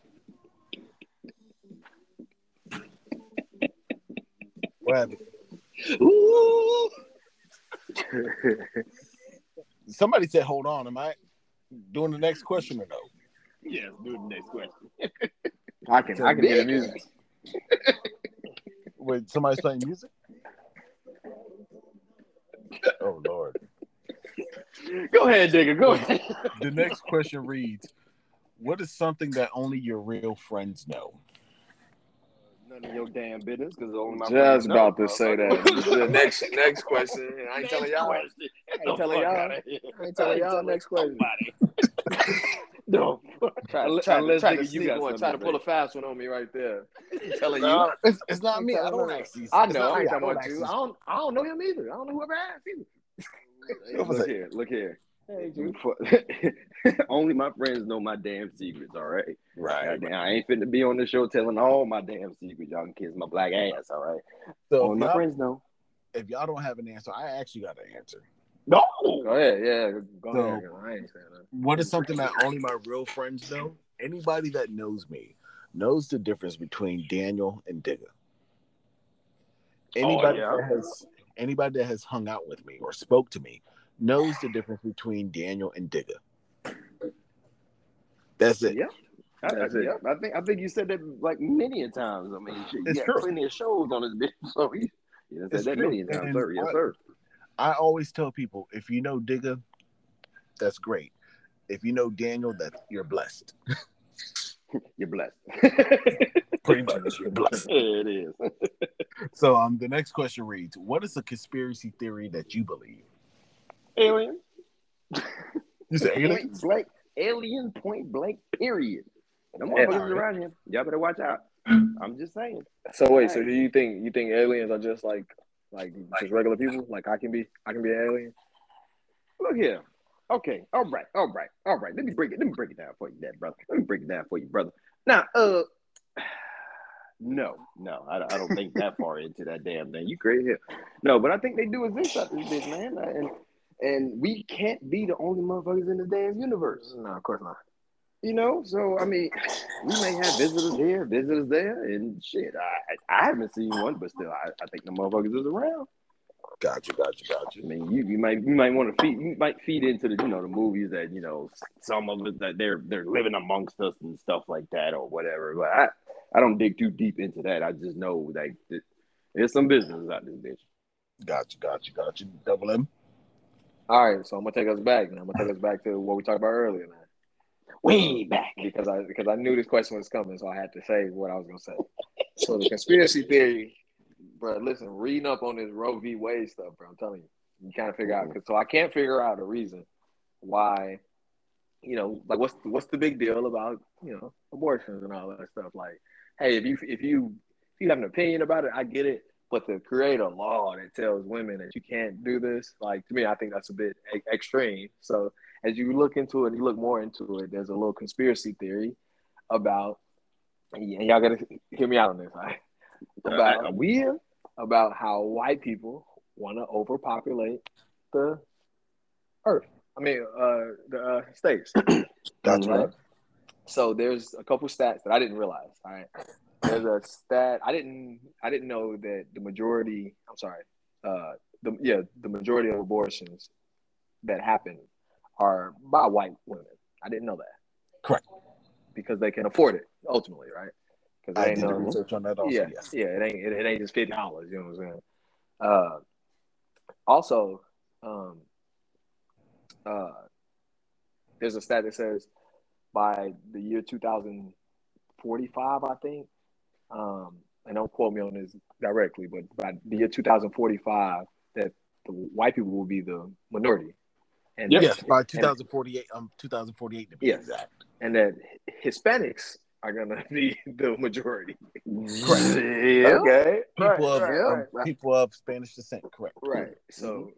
What happened? Ooh. Somebody said, "Hold on." Am I doing the next question or no? Yes, do the next question. I can I can hear the music. (laughs) Wait, somebody's playing music. Oh Lord. Go ahead, digger. Go ahead. The next question reads, "What is something that only your real friends know?" Uh, none of your damn business, because only my Just friends know, about to say that. The (laughs) next (laughs) next question. I ain't telling y'all. question. I ain't telling y'all. outta. I ain't telling y'all next question. Nobody. no. (laughs) Try, Unless- try, try to you sneak one, try to pull a fast one on me right there. (laughs) I'm telling No, you. it's, it's not me. I don't you. ask these. I know. I me. ain't talking don't about you. I don't. I don't know him either. I don't know whoever asked either. (laughs) Hey, look it? here, look here. Hey, Jude. Only my friends know my damn secrets, all right? Right. Goddamn, I ain't finna be on the show telling all my damn secrets. Y'all can kiss my black ass, all right? So Only my friends know. if y'all don't have an answer, I actually got an answer. No! Go ahead. Yeah. Go So- ahead. I ain't saying that. What is something that only my real friends know? Anybody that knows me knows the difference between Daniel and Digga. Anybody oh, yeah. that has anybody that has hung out with me or spoke to me knows the difference between Daniel and Digga. That's it. Yeah. I, That's it. yeah, I think I think you said that like many a times. I mean, you It's got true. plenty of shows on this (laughs) bitch, so you, you done said It's that true. many a times, And sir. Yes, sir. I always tell people if you know Digga, that's great. If you know Daniel, that you're blessed. (laughs) You're blessed. (laughs) Pretty much, you're blessed. Yeah, (laughs) it is. So, um, the next question reads: What is a conspiracy theory that you believe? Alien. You say Point aliens? blank. Alien point blank. Period. Them Yeah, motherfuckers around here. Y'all better watch out. I'm just saying. So wait. So do you think you think aliens are just like like just regular people? Like I can be I can be an alien. Look here. Okay. All right. All right. All right. Let me break it. Let me break it down for you, Dad, brother. Let me break it down for you, brother. Now, uh, (sighs) no, no, I, I don't think that far into that damn thing. You crazy here? No, but I think they do exist out this bitch, man. And and we can't be the only motherfuckers in this damn universe. No, of course not. You know, so I mean, we may have visitors here, visitors there, and shit. I I haven't seen one, but still, I, I think the motherfuckers is around. Gotcha, gotcha, gotcha. I mean, you, you might you might want to feed you might feed into the you know the movies that you know some of it that they're they're living amongst us and stuff like that or whatever. But I I don't dig too deep into that. I just know like th- there's some business out this bitch. Gotcha, gotcha, gotcha. Double M. All right, so I'm gonna take us back now. I'm gonna take us back to what we talked about earlier now. Way back. because I because I knew this question was coming, so I had to say what I was gonna say. So the conspiracy theory, bro. Listen, reading up on this Roe v. Wade stuff, bro. I'm telling you, you kind of figure out. So I can't figure out a reason why, you know, like what's what's the big deal about you know abortions and all that stuff. Like, hey, if you if you if you have an opinion about it, I get it. But to create a law that tells women that you can't do this, like to me, I think that's a bit extreme. So as you look into it, you look more into it. There's a little conspiracy theory about, and y'all gotta hear me out on this. (laughs) Right? About Uh, we here? about how white people want to overpopulate the earth. I mean, uh, the uh, states. (clears throat) Gotcha. Right? So there's a couple stats that I didn't realize. All right, there's a stat I didn't I didn't know that the majority. I'm sorry. Uh, the yeah, the majority of abortions that happen are by white women. I didn't know that Correct. because they can afford it ultimately, right? Because I ain't did the no research on that also. yeah, Yes. yeah. It ain't it, it ain't just fifty dollars. You know what I'm saying? Uh, also, um, uh, there's a stat that says by the year 2045, I think. Um, and don't quote me on this directly, but by the year 2045, that the white people will be the minority, and Yes, by and- 2048, um, 2048 to be Yes. exact. and that Hispanics are gonna (laughs) be the majority. Correct. (laughs) Yeah. Okay, People right, of right, um, right, right. people of Spanish descent. Correct. Right. So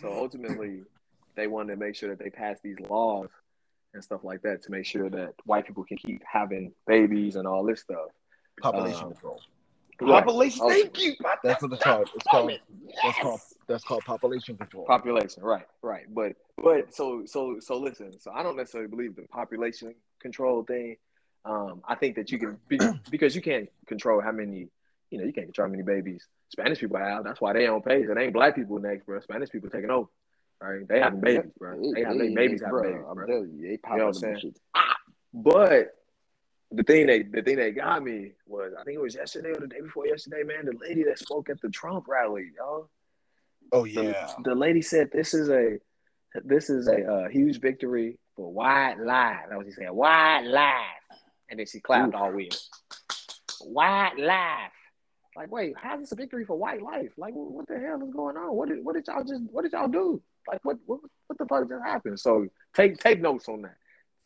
so ultimately they wanted to make sure that they pass these laws and stuff like that to make sure that white people can keep having babies and all this stuff. Population Um, control. Population. Oh. Thank you. That's what it's called. It's called. Yes. That's called. That's called population control. Population, right, right. But but so so so listen, so I don't necessarily believe the population control thing. Um, I think that you can be, (clears throat) because you can't control how many, you know, you can't control how many babies Spanish people have. That's why they on page. It ain't black people next, bro. Spanish people taking over. Right? They having babies, bro. They have they babies having babies, I'm telling you, they You popping know what I'm saying? shit. But the thing that the thing that got me was I think it was yesterday or the day before yesterday, man. The lady that spoke at the Trump rally, y'all. Oh The, yeah. the lady said this is a this is a uh, huge victory for white life. That was she said, white life, and then she clapped all weird. White life. Like, wait, how's this a victory for white life? Like, what, what the hell is going on? What did what did y'all just what did y'all do? Like, what what what the fuck just happened? So take take notes on that.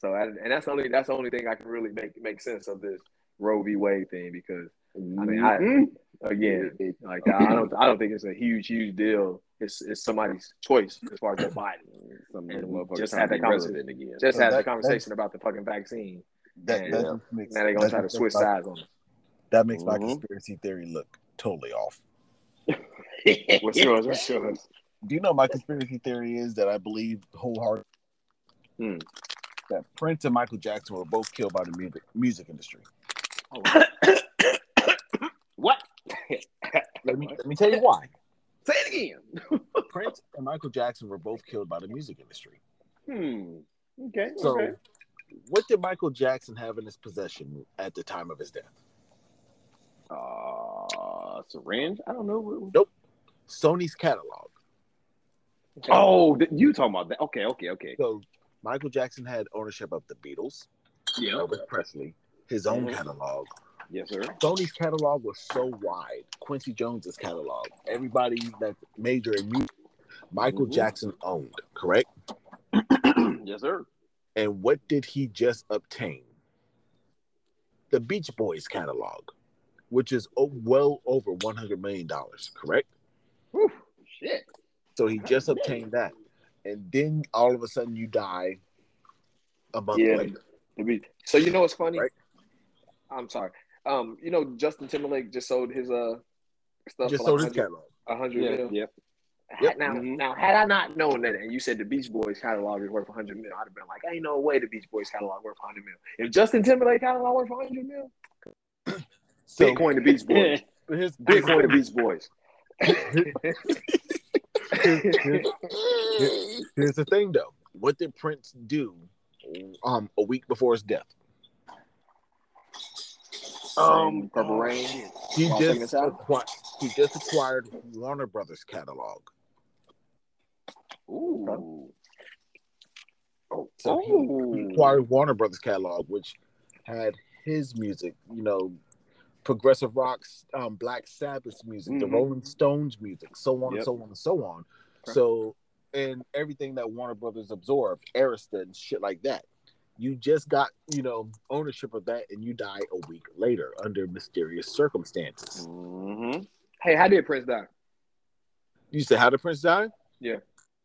So and and that's the only that's the only thing I can really make make sense of this Roe v. Wade thing because I mean, I- Mhm. again, It- it- like I don't I don't think it's a huge huge deal. It's it's somebody's choice as far as their body. some just trying had that conversation. again. Just So had the that- conversation about the fucking vaccine. That, And, that makes, Now they're gonna try to switch my- sides on us. That makes my Mhm. conspiracy theory look totally off. (laughs) What's yours? What's yours? Do you know my conspiracy theory is that I believe wholeheartedly Hmm. That Prince and Michael Jackson were both killed by the music music industry. (coughs) what? (laughs) Let me let me tell you why. Say it again. (laughs) Prince and Michael Jackson were both killed by the music industry. Hmm. Okay. So, okay. what did Michael Jackson have in his possession at the time of his death? Uh, syringe? I don't know. Nope. Sony's catalog. Oh, you talking about that? Okay, okay, okay. So, Michael Jackson had ownership of the Beatles, Yeah. Elvis Presley, his own Mhm. catalog. Yes, sir. Sony's catalog was so wide. Quincy Jones's catalog, everybody that's major in music, Michael Mhm. Jackson owned, correct? (clears throat) yes, sir. And what did he just obtain? The Beach Boys catalog, which is well over one hundred million dollars, correct? Whew, shit. So he just obtained that, and then all of a sudden you die a month Yeah. later. Be- So you know what's funny? Right. I'm sorry. Um, you know Justin Timberlake just sold his uh stuff Just for sold like his 100, catalog. 100 Yeah, mil. yep. Yep. Now, Mhm. now, had I not known that, and you said the Beach Boys catalog is worth 100 mil, I'd have been like, ain't no way the Beach Boys catalog worth 100 mil. If Justin Timberlake catalog worth 100 mil, So Bitcoin the Beach Boys, (laughs) Bitcoin the Beach Boys. (laughs) (laughs) (laughs) here's the thing, though. What did Prince do um a week before his death? Um, Purple Rain. He just us acquired, he just acquired Warner Brothers catalog. Ooh. Oh, So he, he acquired Warner Brothers catalog, which had his music, you know, progressive rocks, um, Black Sabbath music, the Mhm. Rolling Stones music, so on and so on and so on. Okay. So, and everything that Warner Brothers absorbed, Arista and shit like that. You just got, you know, ownership of that, and you die a week later under mysterious circumstances. Mm-hmm. Hey, how did Prince die? You said how did Prince die? Yeah.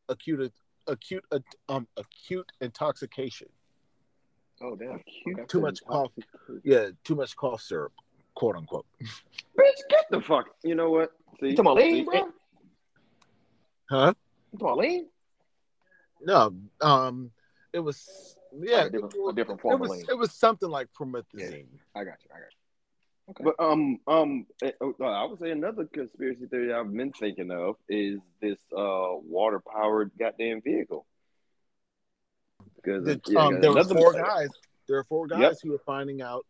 acute, acute, um, acute intoxication. Oh damn. Too much coffee. Yeah, too much cough syrup, quote unquote. Bitch, get the fuck. You know what? See, You talking about lean, see, bro? You Huh? talking about lean? No. Um, it was yeah, Like a different, a different it form of was lean. it was something like promethazine. I got you. I got you. Okay. But um um, eh, oh, I would say another conspiracy theory I've been thinking of is this uh water powered goddamn vehicle. Because The- yeah, um, there were four guys. There were four guys Yep. who are finding out,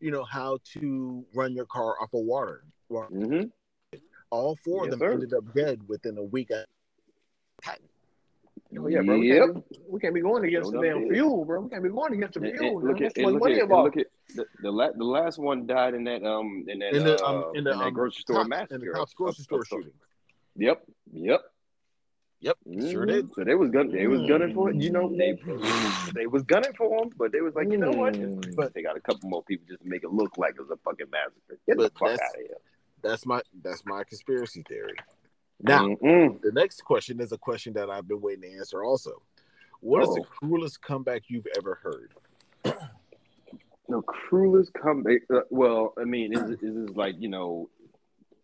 you know, how to run your car off of water. Well, Mhm. All four Yes, of them sir. ended up dead within a week. Of, Oh yeah, bro. We, Yep. can't be, we can't be going against Sure the damn did. fuel, bro. We can't be going against the And- fuel. and look at and look at look at the, the la- the last one died in that um in that in the uh, um in the, that um, grocery store cops- massacre in the grocery store shooting. Yep, yep. Yep, sure did. So they was gun they was gunning for it. You know, they Mm. they was gunning for him, but they was like, you know what? Mm. But they got a couple more people just to make it look like it was a fucking massacre. Get the fuck that's- out of here. That's my that's my conspiracy theory. Now, Mm-mm. the next question is a question that I've been waiting to answer. Also, what is the Oh. cruelest comeback you've ever heard? the cruelest comeback. Uh, well, I mean, is it- is this like you know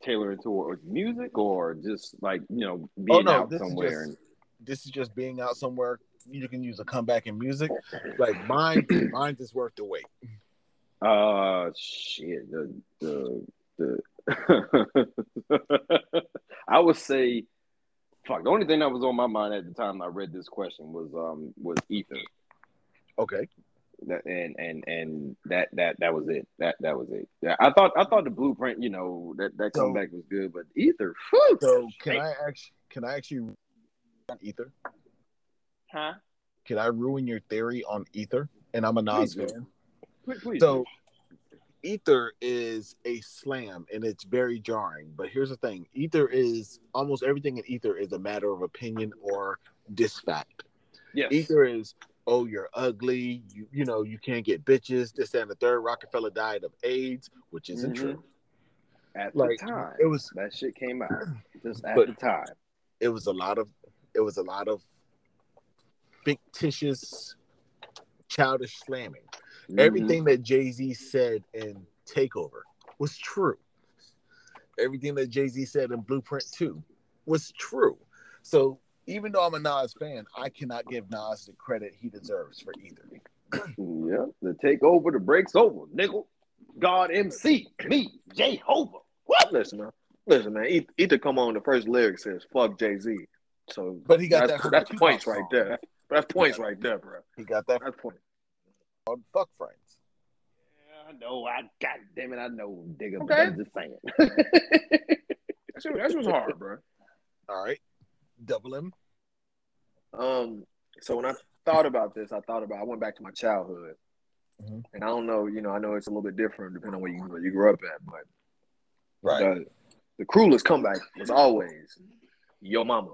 tailored towards music or just like you know being Oh, no, out this is somewhere? just- This is just being out somewhere. You can use a comeback in music. Like mine, (clears throat) mine is worth the wait. and uh, shit. The the the. (laughs) I would say, fuck. The only thing that was on my mind at the time I read this question was um was Ether. Okay. That and and and that that that was it. That that was it. Yeah, I thought I thought the blueprint, you know, that that So- comeback was good, but Ether, whew, So can I actually can I actually on Ether? huh? Can I ruin your theory on Ether? And I'm a Nas Please fan. Please, please So Ether is a slam and it's very jarring. But here's the thing Ether is almost everything in Ether is a matter of opinion or disfact. yes. Ether is, oh, you're ugly, you you know, you can't get bitches, this that, and the third. Rockefeller died of AIDS, which isn't Mhm. true. at Like the time, it was that shit came out (clears throat) just at the time. it was a lot of it was a lot of fictitious childish slamming. Mhm. Everything that Jay Z said in Takeover was true. Everything that Jay Z said in Blueprint 2 was true. So even though I'm a Nas fan, I cannot give Nas the credit he deserves for Ether. (clears throat) Yep. The takeover, the breaks over, nickel. God MC, me, Jehovah. What? Listen, man. Listen, man. E- Ether come on. The first lyric says "fuck Jay Z," so But he got that's, that that's points Tupac right there. That's points right there, bro. He got that That's points. from Fuck Friends. Yeah, I know. I God damn it. I know, digger. Okay. But I'm just saying. That's what, that's what's hard, bro. All right. Double M. Um, so when I thought about this, I thought about I went back to my childhood, Mhm. and I don't know, you know, I know it's a little bit different depending on where you where you grew up at, but the, the cruelest comeback was always your mama.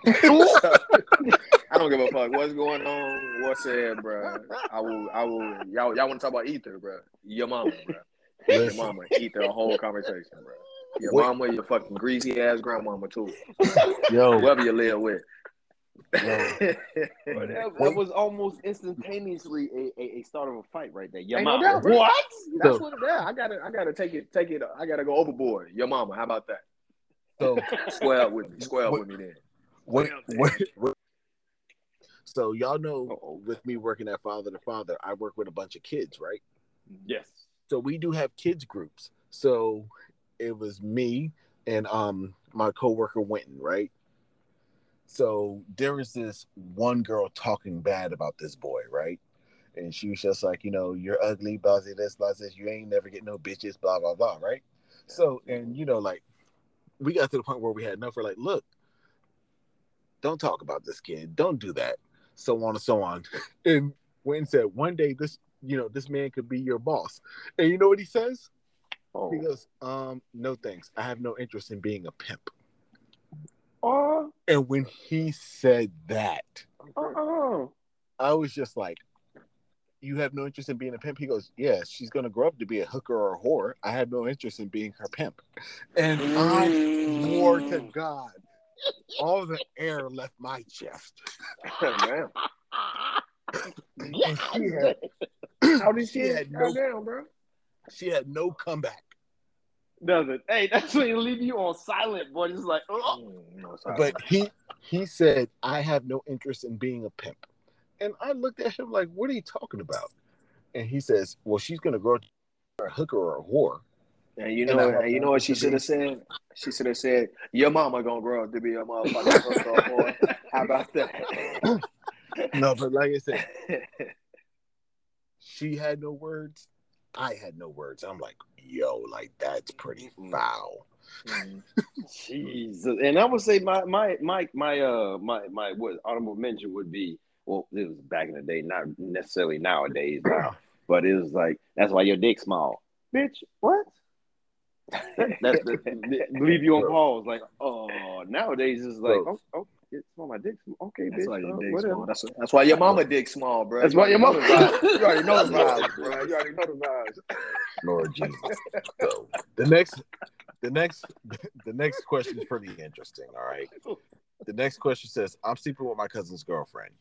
(laughs) I don't give a fuck what's going on, what's said, bro. I will, I will. Y'all, y'all want to talk about ether, bro? Your mama, bro. Your mama, ether, a whole conversation, bro. Your Wait. mama, your fucking greasy ass grandmama too. (laughs) yo, Whoever you live with. But that, that was almost instantaneously a, a, a start of a fight right there. Your Ain't no mama. doubt, what? That's So- what it is. I gotta, I gotta take it, take it. I gotta go overboard. Your mama, how about that? so (laughs) Square up with me. Square up What- with me then. what, what, what- so y'all know Uh-oh. with me working at Father to Father, I work with a bunch of kids, right? Yes. so we do have kids groups so it was me and um my coworker Winton, right so there was this one girl talking bad about this boy right and she was just like, you know, you're ugly, blah blah this, blah this, you ain't never get no bitches, blah blah blah, right? So, and you know, like we got to the point where we had enough. We're like, look, don't talk about this kid, don't do that, so on and so on. (laughs) And Wayne said, one day this, you know, this man could be your boss, and you know what he says? Oh, He goes, um, no thanks, I have no interest in being a pimp. oh, And when he said that, oh, I was just like, You have no interest in being a pimp? He goes, Yeah, she's gonna grow up to be a hooker or a whore. I have no interest in being her pimp. And I swore to God, all the air left my chest. (laughs) She had How did She she had no- down, bro? she had no comeback. Doesn't. Hey, (laughs) that's when you leave you on silent, boy. Just like, oh. Mm, no. But he he said, I have no interest in being a pimp. And I looked at him like, What are you talking about? And he says, Well, she's gonna grow up to be a hooker or a whore. And you know, I and you know what she should have said? She should have said, "Your mama gonna grow up to be a motherfucking hooker boy." (laughs) How about that? No, but like I said, (laughs) she had no words. I had no words. I'm like, yo, like that's pretty foul. Jesus. And I would say my my my my uh my my what honorable mention would be well, it was back in the day, not necessarily nowadays now, but it was like that's why your dick small. Bitch, what? That, that's the, the- (laughs) leave you on pause. Like, oh, nowadays it's like, oh, oh, it's on my dick. Okay, That's bitch. why your uh, dick whatever. small. That's, that's why your mama dick small, bro. That's You why your already mama- know the vibes. You already know the vibes, bro. You already know the vibes. Lord Jesus. So the next the next the next question is pretty interesting. All right. The next question says, I'm sleeping with my cousin's girlfriend.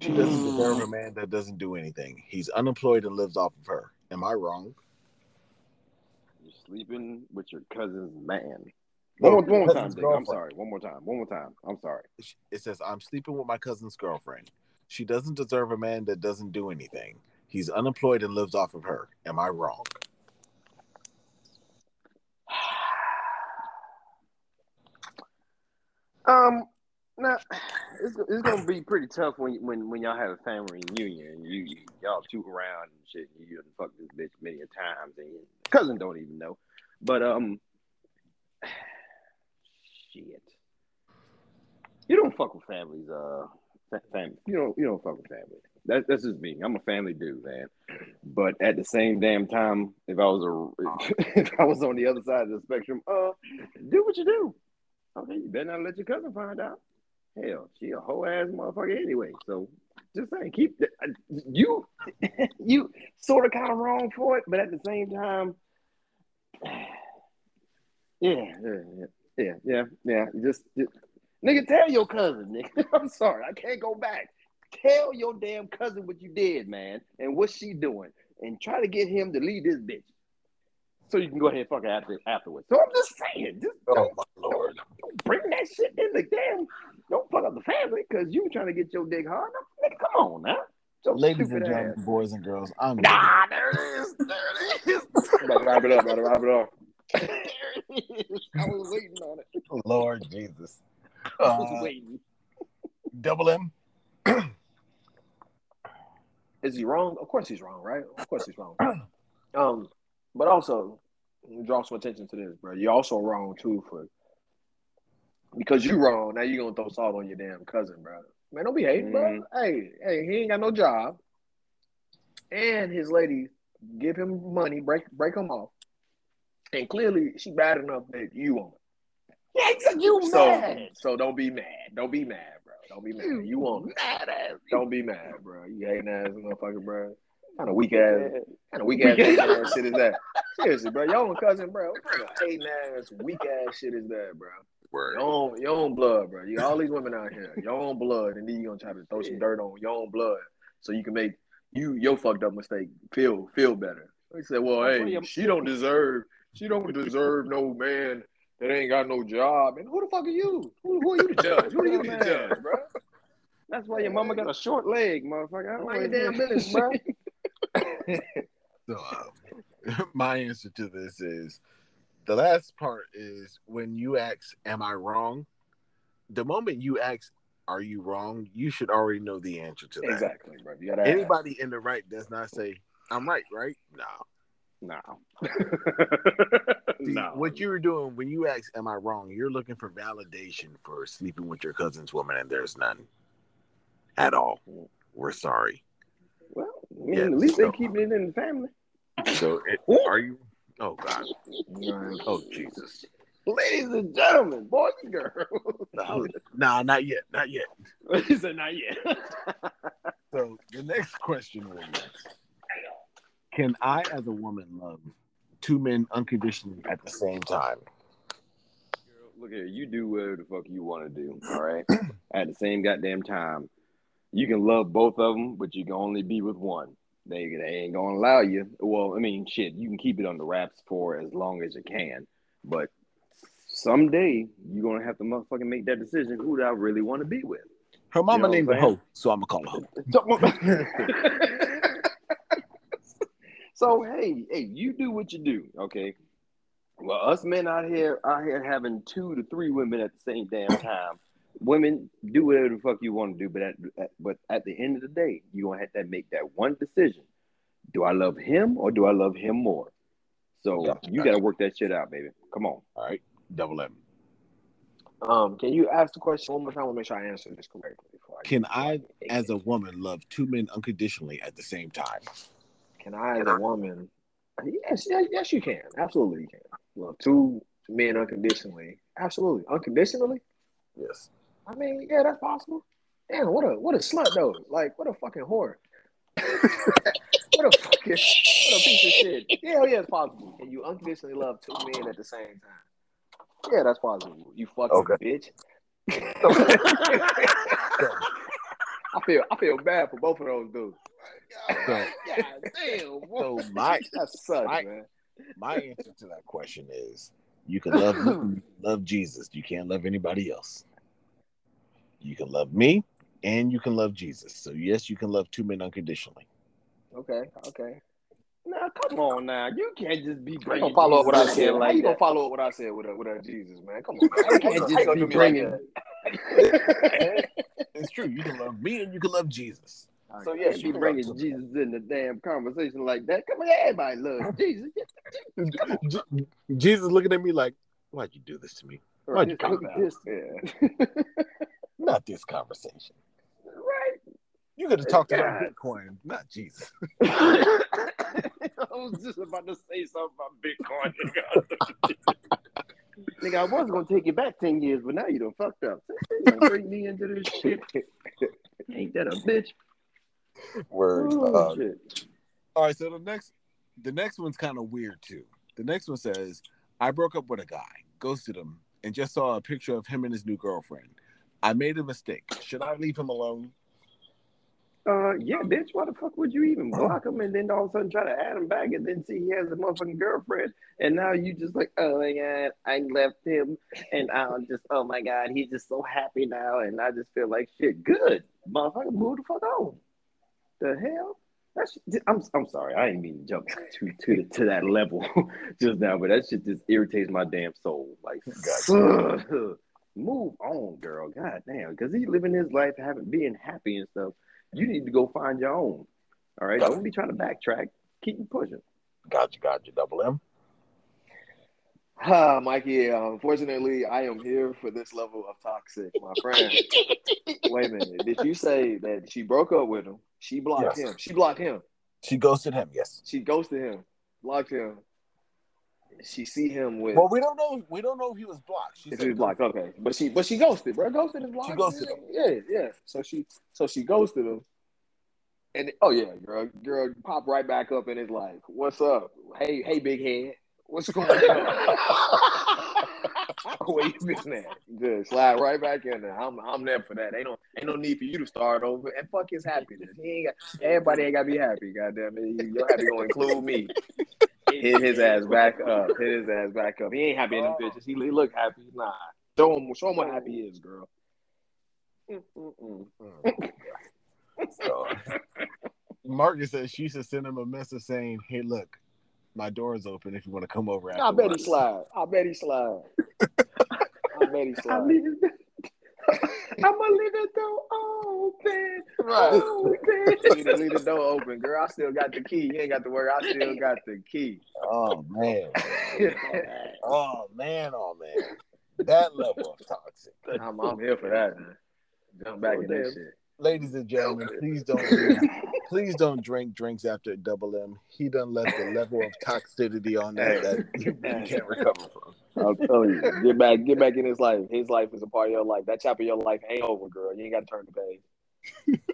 She doesn't deserve a man that doesn't do anything. He's unemployed and lives off of her. Am I wrong? You're sleeping with your cousin's man. One more, one more time, Dick. I'm sorry. One more time. One more time. I'm sorry. It says, I'm sleeping with my cousin's girlfriend. She doesn't deserve a man that doesn't do anything. He's unemployed and lives off of her. Am I wrong? (sighs) Um, now it's, it's gonna be pretty tough when when when y'all have a family reunion and you, you y'all took around and shit. And you done fucked this bitch many a times and your cousin don't even know. But um, shit, you don't fuck with families. Uh, fa- family. You don't you don't fuck with family. That, that's just me. I'm a family dude, man. But at the same damn time, if I was a (laughs) if I was on the other side of the spectrum, uh, do what you do. Okay, you better not let your cousin find out. Hell, she a whole ass motherfucker anyway. So just saying, keep the, you (laughs) you sort of kind of wrong for it, but at the same time, (sighs) yeah, yeah, yeah, yeah, yeah. yeah. Just, just nigga, tell your cousin, nigga. (laughs) I'm sorry, I can't go back. Tell your damn cousin what you did, man, and what she doing, and try to get him to leave this bitch. So you can go ahead and fuck her after afterwards. So I'm just saying, just Oh don't, my lord. don't bring that shit in the damn. Don't fuck up the family because you were trying to get your dick hard. No, nigga, come on now. Your Ladies and gentlemen, ass. boys and girls, I'm Nah, there it is. There it is. About to wrap it up. i About to wrap it up. (laughs) there it is. I was waiting on it. (laughs) Lord Jesus. I was Uh, waiting. double M. (clears throat) Is he wrong? Of course he's wrong, right? Of course he's wrong. (clears throat) Um, but also draw some attention to this, bro. You're also wrong too for because you wrong. Now you're gonna throw salt on your damn cousin, bro. Man, don't be hating, bro. Mhm. Hey, hey, he ain't got no job, and his lady give him money, break break him off, and clearly she bad enough that you want it. Yeah, he you So, mad. so don't be mad. Don't be mad, bro. Don't be mad. You want it. mad ass. Don't be mad, bro. You hating ass motherfucker, bro. Kind of weak ass, kind of weak ass, Weak ass. shit is that? Seriously, bro. Your own cousin, bro. What kind of hating ass, weak ass shit is that, bro? Word. Your own, your own blood, bro. You got all these women out here, your own blood, and then you gonna try to throw some dirt on your own blood so you can make you your fucked up mistake feel feel better. He said, "Well, hey, she don't deserve, she don't deserve no man that ain't got no job. And who the fuck are you? Who, who are you to (laughs) judge? Who are you to judge, bro? That's why your mama got a short leg, motherfucker. I don't Mind your know damn business, bro. (laughs) So, uh, (laughs) my answer to this is the last part is when you ask, Am I wrong? The moment you ask, are you wrong? You should already know the answer to that. Exactly, bro. You gotta Anybody in the right does not say, I'm right, right? No. No. (laughs) See, no. What you were doing when you asked, Am I wrong? You're looking for validation for sleeping with your cousin's woman, and there's none at all. We're sorry. Well, I mean, Yeah, at least so- they keep it in the family. So, it, are you? Oh, God. Oh, Jesus. Ladies and gentlemen, boys and girls. (laughs) No, nah, not yet. Not yet. (laughs) he said not yet. So, the next question was Can I, as a woman, love two men unconditionally at the same time? Look here, you do whatever the fuck you want to do. All right. (clears throat) At the same goddamn time, you can love both of them, but you can only be with one. They, they ain't gonna allow you. Well, I mean, shit, you can keep it on the wraps for as long as you can, but someday you're gonna have to motherfucking make that decision. Who do I really want to be with? Her mama You know named her Ho, so I'm to call her Ho. (laughs) so hey, hey, you do what you do, okay? Well, us men out here out here having two to three women at the same damn time. Women do whatever the fuck you want to do, but at, at but at the end of the day, you gonna have to make that one decision: Do I love him or do I love him more? So Gotcha, you gotcha. got to work that shit out, baby. Come on. All right. Double M. Um, can you ask the question one more time? I want to make sure I answer this correctly. Before I Can I, as a woman, love two men unconditionally at the same time? Can I, as a woman? Yes, yes, yes, you can. Absolutely, you can. Well, two men unconditionally. Absolutely, unconditionally. Yes. I mean, yeah, that's possible. Damn, what a what a slut though. Like, what a fucking whore. (laughs) what a fucking what a piece of shit. Yeah, yeah, it's possible. Can you unconditionally love two men at the same time? Yeah, that's possible. You fucking Okay. bitch. (laughs) I feel I feel bad for both of those dudes. So, God damn, so my (laughs) that sucks, my- man. my answer to that question is you can love me, you (clears throat) can love Jesus. You can't love anybody else. You can love me and you can love Jesus. So yes, you can love two men unconditionally. Okay, okay. Now, come on, now you can't just be How you bringing gonna follow up what I said? in How like you gonna follow up what I said with a with a Jesus, man? Come on, man. You can't just be do me like It's true. You can love me and you can love Jesus. So Yes, yes, you you bringing love two Jesus in the damn conversation like that. Come on, everybody loves (laughs) Jesus. Je- Jesus looking at me like, why'd you do this to me? Why'd you come at this, yeah. (laughs) Not this conversation. right. You could have talked about God. Bitcoin, not Jesus. (laughs) I was just about to say something about Bitcoin, nigga. nigga, I was gonna take you back ten years, but now you done fucked up. You gonna bring me into this shit? Ain't that a bitch? (laughs) Word. Oh, Uh, shit. All right, so the next the next one's kind of weird too. The next one says, I broke up with a guy, ghosted him, and just saw a picture of him and his new girlfriend. I made a mistake. Should I leave him alone? Uh, yeah, bitch. Why the fuck would you even block him and then all of a sudden try to add him back and then see he has a motherfucking girlfriend and now you just like, oh my god, I left him and I'm just, oh my god, he's just so happy now and I just feel like shit. Good, motherfucker, move the fuck on. The hell? That's I'm I'm sorry, I didn't mean to jump (laughs) to to to that level (laughs) just now, but that shit just irritates my damn soul. Like, (laughs) move on, girl. God damn, because he's living his life, having being happy and stuff. You need to go find your own. All right, don't be trying to backtrack. Keep pushing. Gotcha, gotcha. Double M. Ah, Mikey, uh, unfortunately, I am here for this level of toxic, my friend. Wait a minute. Did you say that she broke up with him? She blocked Yes. him. She blocked him. She ghosted him. Yes. She ghosted him. Blocked him. She see him with. Well, we don't know. We don't know if he was blocked. She if he was blocked, okay. But she, but she ghosted, bro. Ghosted is blocked. She ghosted him. Yeah, yeah. So she, so she ghosted him. And oh yeah, girl, girl, pop right back up and his like, What's up? Hey, hey, big head. What's going on? (laughs) (laughs) Where you been at? Good. Slide right back in there. I'm I'm there for that. Ain't no ain't no need for you to start over. And fuck his happiness. He ain't got everybody ain't gotta be happy, goddamn it. Your happy gonna go include me. Hit his ass back up. Hit his ass back up. He ain't happy in them oh. pictures. He, he look happy. Nah. Show him show him what oh. happy is, girl. (laughs) So, Marcus says she should send him a message saying, "Hey, look, my door is open if you want to come over." I bet he afterwards." slide. I bet he slide. (laughs) I bet he I slide. (laughs) I'ma leave the door open. Right. Open. leave, the, leave the door open, girl. I still got the key. You ain't got to worry. I still got the key. Oh man. (laughs) Oh man. Oh man. That level of toxic. I'm, I'm here for that, man. Jump back Oh, in that shit. Ladies and gentlemen, please don't please don't drink drinks after a double M. He done left a level of toxicity on that that you, you can't recover from. I'm telling you, get back, get back in his life. His life is a part of your life. That chapter of your life ain't over, girl. You ain't got to turn the page. (laughs)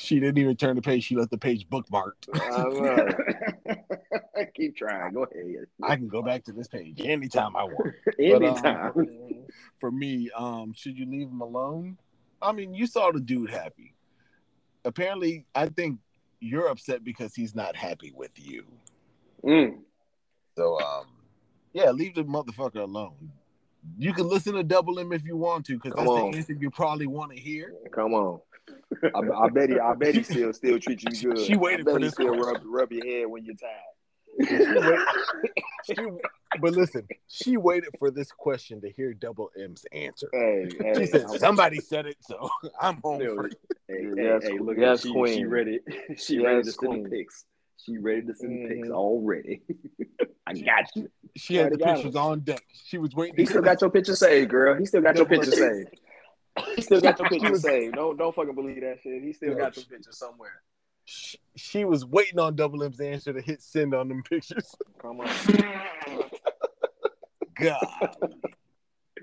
She didn't even turn the page. She left the page bookmarked. (laughs) I (laughs) Keep trying. Go ahead. I can go back to this page anytime I want. Anytime. For me, um, should you leave him alone? I mean, you saw the dude happy. Apparently, I think you're upset because he's not happy with you. Mm. So, um, yeah, leave the motherfucker alone. You can listen to Double M if you want to, because that's on. the answer you probably want to hear. Come on. I, I bet he. I bet he still still treat you (laughs) good. She waited for he this Still rub, rub your head when you're tired. (laughs) She, but listen, she waited for this question to hear Double M's answer. Hey, hey, She said, I'm- "Somebody said it, so (laughs) I'm home Still, free." Hey, Yes, hey, hey, look yes, at she, queen. (laughs) she ready. She ready Yes, to send the pics. She ready to send the pics already. I got you. She had the pictures it. on deck. She was waiting. He to still got your picture saved, girl. He still got your picture M. saved. He still got your picture was- saved. Don't don't fucking believe that shit. He still Yo, got your picture somewhere. She, she was waiting on Double M's answer to hit send on them pictures. (laughs) Come on. God.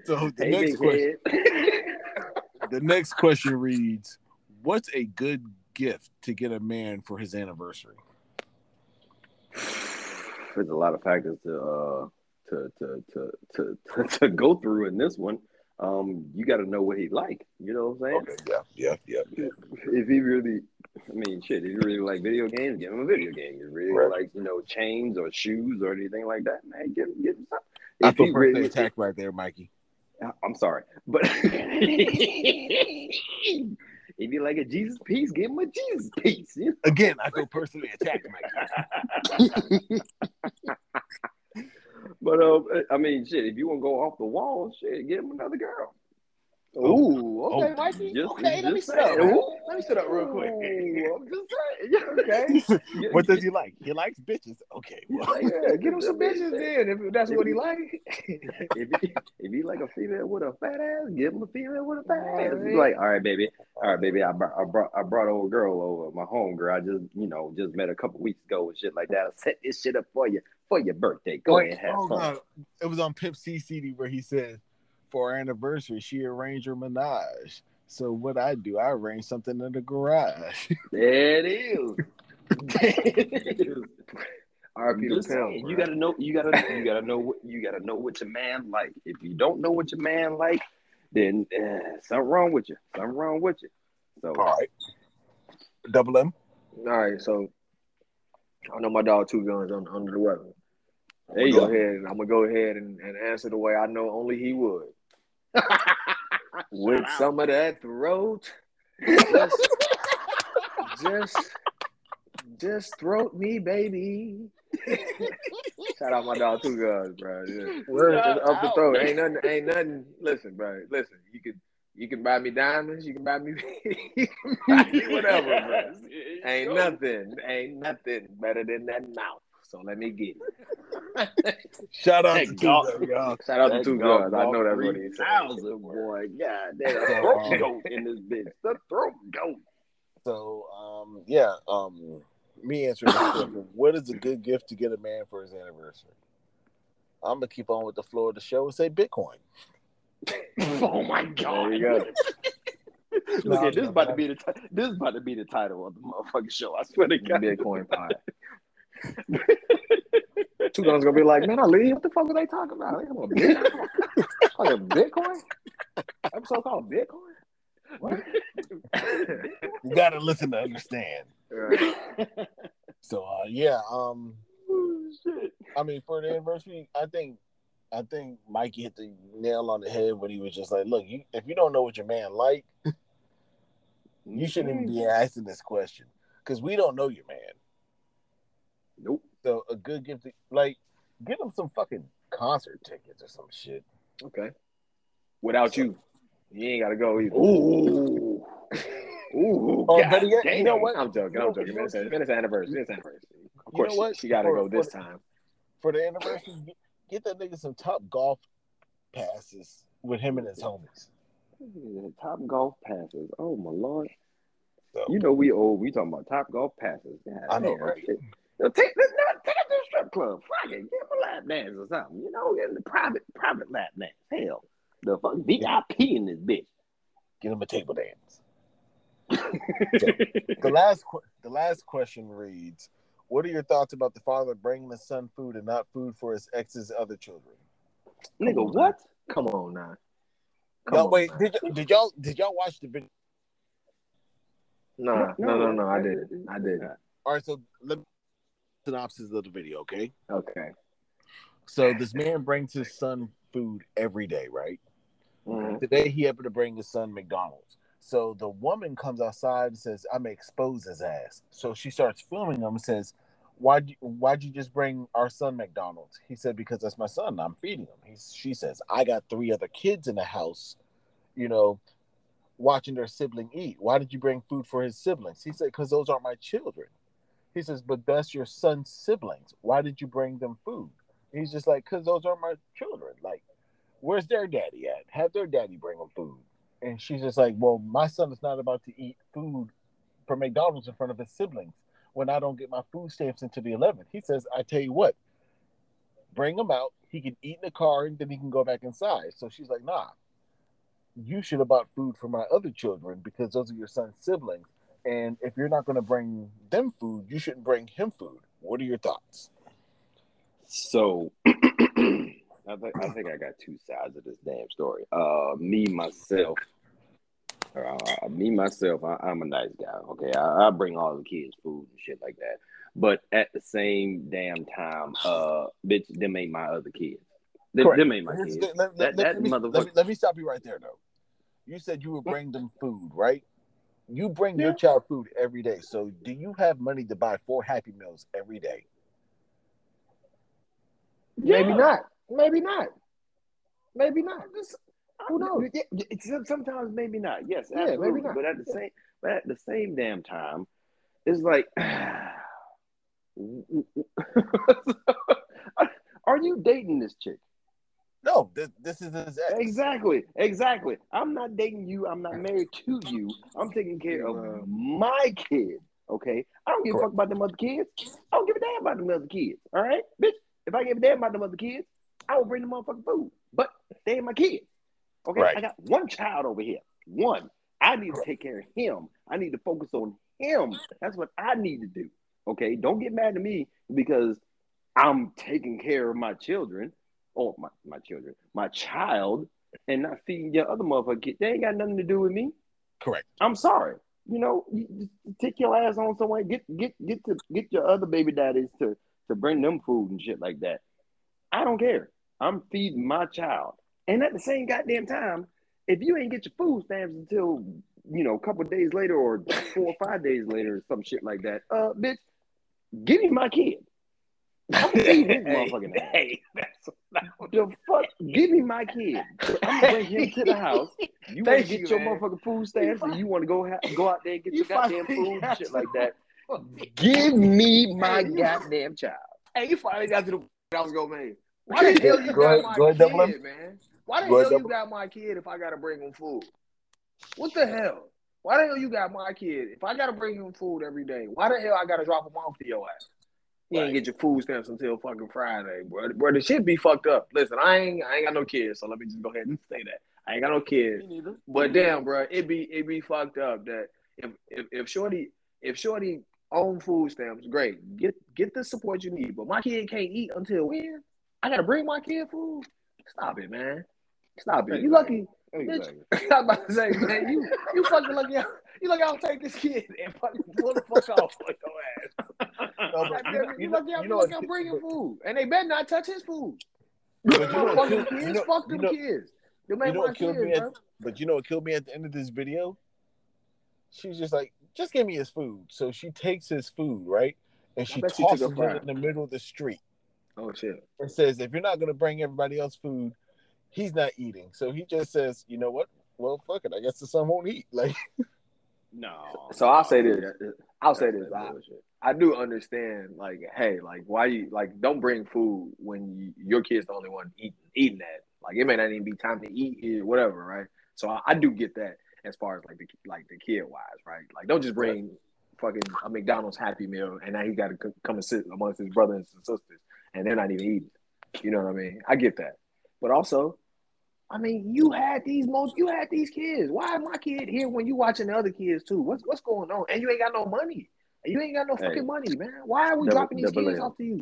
So the Hey, next question, (laughs) the next question reads, "What's a good gift to get a man for his anniversary?" There's a lot of factors to uh to to to to to, (laughs) to go through in this one. Um, you got to know what he like. You know what I'm saying? yeah, yeah, yeah, yeah. If he really, I mean, shit. If you really like video games, give him a video game. If you really Right. like, you know, chains or shoes or anything like that, man, give him, give him something. I If feel he birthday really, attack right there, Mikey. (laughs) I'm sorry, but (laughs) if you like a Jesus piece, give him a Jesus piece. You know? Again, I feel personally attacked, Mikey. (laughs) But uh, I mean, shit. If you want to go off the wall, shit, give him another girl. Oh, Ooh, oh, okay, Oh, Mikey. just- okay, let me just sit up. Ooh. Let me sit up real quick. Ooh, (laughs) I'm just saying. (laughs) Okay. (laughs) What does he like? He likes bitches. Okay, well, Yeah, get him some bitches then if that's what he like. if he, if he like a female with a fat ass, give him a female with a fat ass. Alright. He's like, all right, baby, all right, baby. I brought, I brought, I brought old girl over, my home girl. I just, you know, just met a couple weeks ago and shit like that. I set this shit up for you for your birthday. Go ahead, and have oh fun. god, it was on Pimp C CD where he said, "For our anniversary, she arranged her menage." So what I do, I arrange something in the garage. (laughs) There it is. There it is. RP the Just saying, pimp. you gotta know. You gotta. You gotta know. What, you gotta know what your man like. If you don't know what your man like, then uh, something wrong with you. Something wrong with you. So All right, double M. All right, so I know my dog two guns on, under the weapon. I'm There you gonna go go. ahead I'm gonna go ahead and, and answer the way I know only he would. With some of that throat. Just, just just throat me, baby. Shout out my dog two guns, bro. Yeah. Word. Up the throat. Ain't nothing ain't nothing. Listen, bro. Listen, you could you can buy me diamonds, you can buy me, (laughs) can buy me whatever, bro. (laughs) Ain't nothing, ain't nothing better than that mouth. So let me get it. (laughs) Shout out to two dog. guns, y'all. Shout out to two guns. I know that's what he said. Thousand boy, God damn, So, throat um, goat in this bitch. The throat goat. So, um, yeah, um, me answering this question: (coughs) What is a good gift to get a man for his anniversary? I'm gonna keep on with the flow of the show and say Bitcoin. (laughs) Oh my god! There you go. (laughs) Look No, at this no, about no. to be the ti- this is about to be the title of the motherfucking show. I swear to God. Bitcoin pot. Two guns gonna be like, man, I leave. What the fuck are they talking about? They talking about Bitcoin? Fucking Bitcoin? Episode called Bitcoin? What? You gotta listen to understand. Right. So, uh, yeah, um, Oh, shit. I mean, for the anniversary, I think, I think Mikey hit the nail on the head when he was just like, "Look, you, if you don't know what your man like, you shouldn't even be asking this question because we don't know your man." Nope. So, a good gift, like, get him some fucking concert tickets or some shit. Okay. Without you. You ain't gotta go either. Ooh. Ooh. Or oh, God yet, you know what? I'm joking. You know- I'm joking. you know- Minutes, minutes anniversary. Minutes anniversary. Of You know course, she- she, gotta For- go this for- time. For the anniversary, get, that nigga some top golf passes with him and his homies. Top golf passes. Oh my lord. So, You know we old. We talking about top golf passes. God I know, right? Yo, take this not take it to the strip club. Fuck it. Give him a lap dance or something. You know, get the private private lap dance. Hell. The fuck VIP in this bitch. get him a table dance. (laughs) The last the last question reads: What are your thoughts about the father bringing the son food and not food for his ex's other children? Nigga, what? Come on now. Come No, on, wait. Did, y- did y'all did y'all watch the video? Nah, no, no, no. I didn't. I didn't. All right, so let me synopsis of the video, okay? Okay. So this man brings his son food every day, right? Mhm. Today he happened to bring his son McDonald's. So the woman comes outside and says, "I'm gonna expose his ass." So she starts filming him and says, "Why'd you, why'd you just bring our son McDonald's?" He said, "Because that's my son. I'm feeding him." He, she says, "I got three other kids in the house, you know, watching their sibling eat. Why did you bring food for his siblings?" He said, "Because those aren't my children." He says, "But that's your son's siblings. Why did you bring them food?" He's just like, "Cause those aren't my children. Like, where's their daddy at? Have their daddy bring them food." And she's just like, "Well, my son is not about to eat food from McDonald's in front of his siblings when I don't get my food stamps until the 11th." He says, "I tell you what, bring him out. He can eat in the car, and then he can go back inside." So she's like, "Nah, you should have bought food for my other children because those are your son's siblings. And if you're not going to bring them food, you shouldn't bring him food." What are your thoughts? So (clears throat) I think I think I got two sides of this damn story. Uh, me myself, uh, me myself, I, I'm a nice guy. Okay, I, I bring all the kids food and shit like that. But at the same damn time, uh, bitch, them ain't my other kids. Them, Correct. them ain't my kids. the- let, That- let- that let me, let, motherfucker- me, let me stop you right there, though. You said you would bring them food, right? You bring your child food every day. So, do you have money to buy four Happy Meals every day? Maybe not. Maybe not. Maybe not. Who knows? Yeah, yeah, it's- sometimes maybe not. Yes, Yeah, maybe absolutely. not. But at the Yeah. same, but at the same damn time, it's like, (sighs) (sighs) are you dating this chick? No, this, this is his ex. Exactly, exactly. I'm not dating you. I'm not married to you. I'm taking care of my kid. Okay, I don't give a fuck about them other kids. I don't give a damn about them other kids. All right, bitch. If I give a damn about them other kids, I will bring them motherfucking food. But they ain't my kids. Okay, Right. I got one child over here. One. I need to take care of him. I need to focus on him. That's what I need to do. Okay, don't get mad at me because I'm taking care of my children or my, my children, my child, and not feeding your other motherfucker kid. They ain't got nothing to do with me. Correct. I'm sorry. You know, you just take your ass on somewhere. Get get get to get your other baby daddies to to bring them food and shit like that. I don't care. I'm feeding my child. And at the same goddamn time, if you ain't get your food stamps until you know a couple of days later or four or five days later or some shit like that, uh, bitch, give me my kid. I'm gonna feed his motherfucking. Hey, that's The fuck? Give me my kid. I'm gonna bring him to the house. (laughs) You want to get you, your man. motherfucking food stamps and you want to go ha- go out there and get You your goddamn food and shit like that. (laughs) Give me my goddamn child. Hey, you finally got to the (laughs) I was gonna make. Why the hell you Go got ahead- my go ahead, double kid, man? Why the Go hell you got my kid if I gotta bring him food? What the hell? Why the hell you got my kid if I gotta bring him food every day? Why the hell I gotta drop him off to your ass? You ain't get your food stamps until fucking Friday, bro. Bro, the shit be fucked up. Listen, I ain't I ain't got no kids, so let me just go ahead and say that. I ain't got no kids. But damn, bro, it be it be fucked up that if if, if Shorty if Shorty own food stamps, great. Get get the support you need. But my kid can't eat until when? I gotta bring my kid food. Stop it, man. Stop it. You lucky. Exactly. I was about to say, man, you you fucking lucky. You lucky I'll take this kid (laughs) and fucking pull the fuck off with your ass. (laughs) No, Like, but you, you, you know, lucky I'm, you know, lucky I'm bringing food, and they better not touch his food. but Them you know motherfucking killed- kids, you know- fuck you know- kids. You know what killed kids, me at, bro. but you know what killed me at the end of this video? She's just like, just give me his food. So she takes his food, right? And she tosses it in the middle of the street Oh shit. and says, if you're not gonna bring everybody else food, he's not eating. So he just says, you know what? well, fuck it. I guess the son won't eat. (laughs) Like, No. So I'll say this. I'll say this. I. I do understand, like, hey, like, why you like don't bring food when you, your kid's the only one eating eating that. Like, it may not even be time to eat whatever, right? So I, I do get that as far as like the like the kid wise, right? Like, don't just bring fucking a McDonald's Happy Meal and now he got to c- come and sit amongst his brothers and sisters and they're not even eating. You know what I mean? I get that, but also. I mean, you had these most, you had these kids. Why is my kid here when you watching the other kids too? What's what's going on? And you ain't got no money. You ain't got no Hey. fucking money, man. Why are we Double- dropping these kids M. off to you?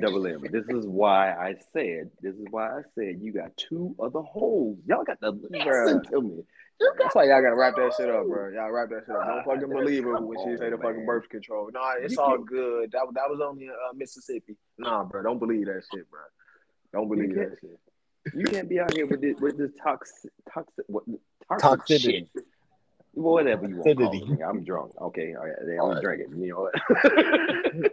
Double M. This is why I said. This is why I said you got two other holes. Y'all got to listen to me. You That's why y'all gotta wrap that shit up, bro. Y'all wrap that shit up. Don't Ah, fucking believe her when she say the fucking birth control. Nah, it's all good. That that was only in uh, Mississippi. Nah, bro. Don't believe that shit, bro. Don't believe that shit. You can't be out here with this with this toxic toxic what toxic Toxicity. shit. Whatever you want call it. I'm drunk. Okay, all right, I'm All right. drinking. You know what? (laughs)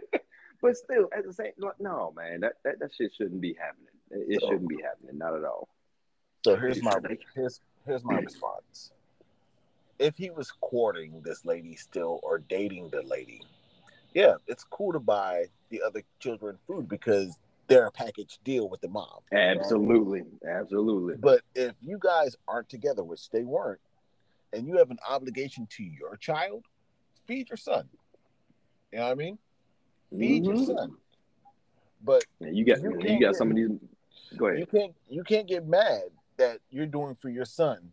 but still, at the same, no, man, that, that that shit shouldn't be happening. It it So- shouldn't be happening, not at all. So here's my here's here's my response. If he was courting this lady still or dating the lady, yeah, it's cool to buy the other children food because they're a package deal with the mom. Absolutely, absolutely. But if you guys aren't together, which they weren't, and you have an obligation to your child, feed your son. You know what I mean? Feed your Mhm. son. But Yeah, you got You you, got get- some of these. Go ahead. you can't you can't get mad that you're doing for your son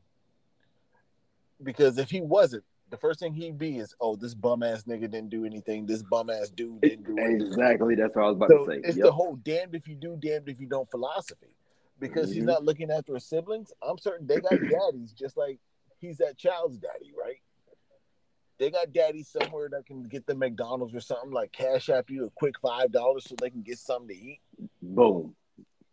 because if he wasn't the first thing he'd be is oh this bum ass nigga didn't do anything this bum ass dude didn't do anything Exactly, that's what I was about so to say. it's Yep. the whole damned if you do damned if you don't philosophy because he's Mhm. not looking after his siblings i'm certain they got (clears throat) daddies just like he's that child's daddy right they got daddies somewhere that can get them mcdonald's or something like cash app you a quick five dollars so they can get something to eat Boom.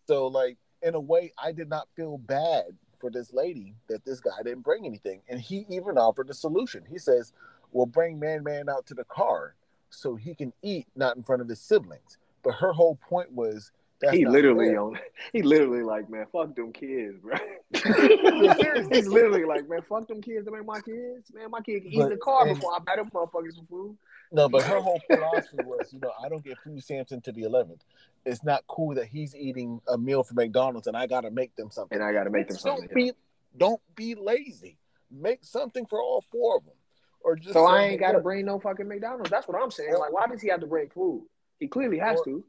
so, like, in a way, I did not feel bad for this lady that this guy didn't bring anything. And he even offered a solution. He says, Well, bring Man Man out to the car so he can eat, not in front of his siblings. But her whole point was that's he literally on. He literally like, man, fuck them kids, bro. (laughs) Seriously. (laughs) He's literally like, man, fuck them kids. Them ain't my kids. Man, my kid can eat in But- the car before I buy them motherfuckers some food. No, but her whole philosophy was, you know, I don't get food stamps into the 11th. It's not cool that he's eating a meal from McDonald's and I got to make them something. And I got to make them something. Don't be, don't be lazy. Make something for all four of them. Or just So I ain't got to "Look," bring no fucking McDonald's. That's what I'm saying. Like, why does he have to bring food? He clearly has Or- to.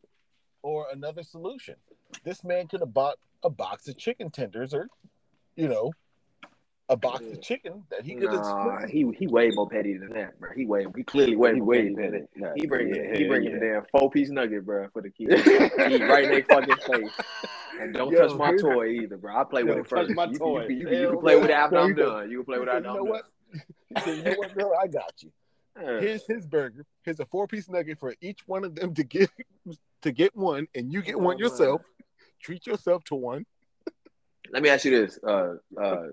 or another solution. This man could have bought a box of chicken tenders or, you know, a box of chicken that he could have Nah, split. he he way more petty than that, bro. He way he clearly way He more way petty than that. better. Nah, He bring yeah, he bring yeah. a damn four piece nugget, bro, for the kids. (laughs) Eat right in their fucking face. And don't Yo, touch my here's- toy either, bro. I play Yo, with it touch first. my you, toy. You, can- you, you can play with it after So I'm done. You can play with it said, after you know I'm what? (laughs) He said, you know what, girl? I got you. Here's his burger. Here's a four piece nugget for each one of them to get to get one, and you get one Oh, yourself. Treat yourself to one. Let me ask you this, uh, uh,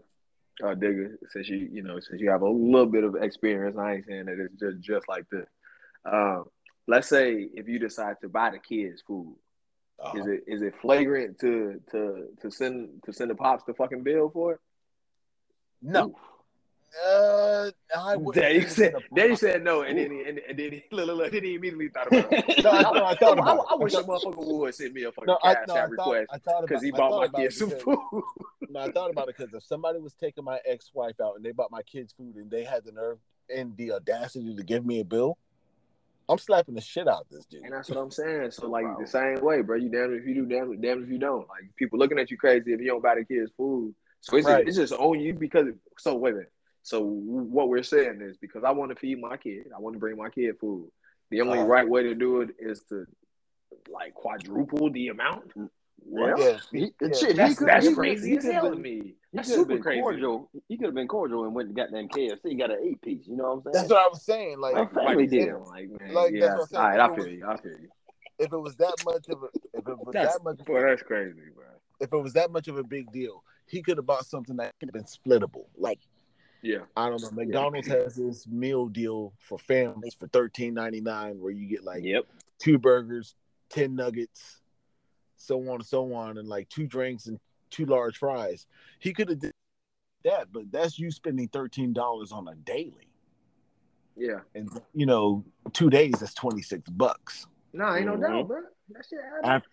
uh, Digger, since you you know since you have a little bit of experience, I ain't saying that it's just just like this. Um, let's say if you decide to buy the kids food, Uh-huh. is it is it flagrant to to to send to send the pops the fucking bill for it? no. Uh, I wouldn't Daddy said, in a- said no, and then he, and, and then he, look, look, look, then he immediately thought about it. (laughs) No, I, no, I thought (laughs) about it. I, wish a I motherfucker would send me a fucking No, I, cash no, I thought, request I thought because he bought my kids some food. No, I thought about it because if somebody was taking my ex-wife out and they bought my kids food and they had the nerve and the audacity to give me a bill, I'm slapping the shit out of this dude. And that's what I'm saying. So like Wow. the same way, bro. You damn if you do, damn, damn if you don't. Like people looking at you crazy if you don't buy the kids food. So it's Right. just, it's just on you because. So wait a minute. So what we're saying is because I want to feed my kid, I want to bring my kid food. The only Uh-huh. right way to do it is to like quadruple the amount. Well, Yeah. he, Yeah. shit, That's, could, that's he crazy Could, as hell to been, me. That's super crazy. cordial. He could have been cordial and went to goddamn KFC. Got an eight piece. You know what I'm saying? That's what I was saying. Like, Like family if, deal. Like, man, Like, yeah. that's what I'm. All right, I it feel you. I feel you. if it was that much of a, if it was That's, that much, boy, that's crazy, bro. if it was that much of a big deal, he could have bought something that could have been splittable. Like, Yeah. I don't know, McDonald's has this meal deal for families for thirteen ninety nine, where you get like Yep. two burgers, ten nuggets, so on and so on, and like two drinks and two large fries. He could have did that, but that's you spending thirteen dollars on a daily, Yeah. and you know, two days that's twenty six bucks. Nah, ain't no doubt, mm-hmm. bro. That shit. After,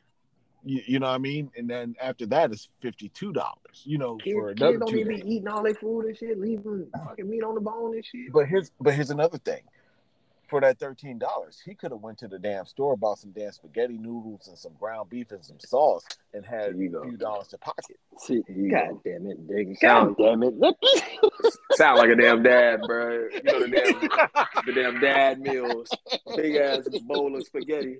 you, you know what I mean? And then after that it's fifty two dollars. You know, Kids, for kids another don't two even days. be eating all their food and shit, leaving fucking meat on the bone and shit. But here's but here's another thing. For that thirteen dollars, he could have went to the damn store, bought some damn spaghetti noodles and some ground beef and some sauce, and had There you a go. few dollars to pocket. See, God damn it, nigga. Sound- God damn it. (laughs) Sound like a damn dad, bro. You know the damn the damn dad meals, big ass bowl of spaghetti.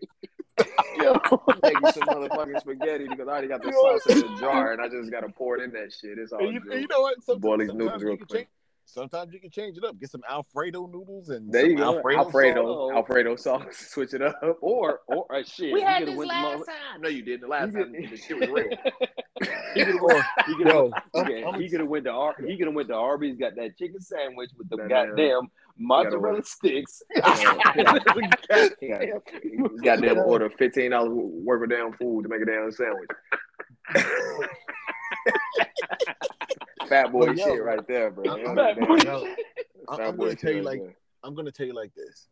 Yo, (laughs) make you some motherfucking spaghetti because I already got the Yo. sauce in the jar and I just gotta pour it in that shit. It's all And you, good. and you know what? Sometimes, Boil these sometimes noodles you real quick. change- sometimes you can change it up. Get some Alfredo noodles and There some you go, Alfredo. Alfredo, sauce. Alfredo, sauce. (laughs) Switch it up. or or uh, shit. We he had this last mother- time. No, you didn't. The last You time did- the shit was real. (laughs) He could have Or, he could yo, have I'm- I'm- he could have went to Ar- he could have went to Arby's, got that chicken sandwich with the That goddamn mozzarella sticks. He got, them order fifteen dollars worth of damn food to make a damn sandwich. (laughs) Fat boy yo, shit right there, bro. I'm- Fat Damn. boy yo, I'm, I'm boy gonna tell you like there. I'm gonna tell you like this.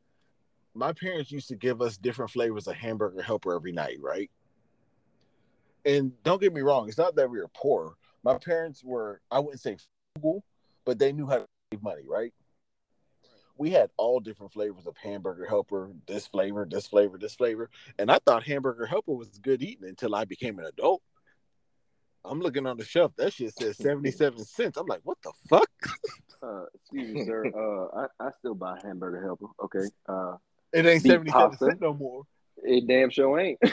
My parents used to give us different flavors of hamburger helper every night, right? And don't get me wrong, it's not that we were poor. My parents were, I wouldn't say frugal, but they knew how to save money, right? We had all different flavors of hamburger helper, this flavor, this flavor, this flavor. And I thought hamburger helper was good eating until I became an adult. I'm looking on the shelf. That shit says (laughs) 77 cents. I'm like, what the fuck? Uh, excuse me, sir. Uh, I, I still buy hamburger helper. Okay. Uh, It ain't 77 cents no more. It damn sure ain't. (laughs)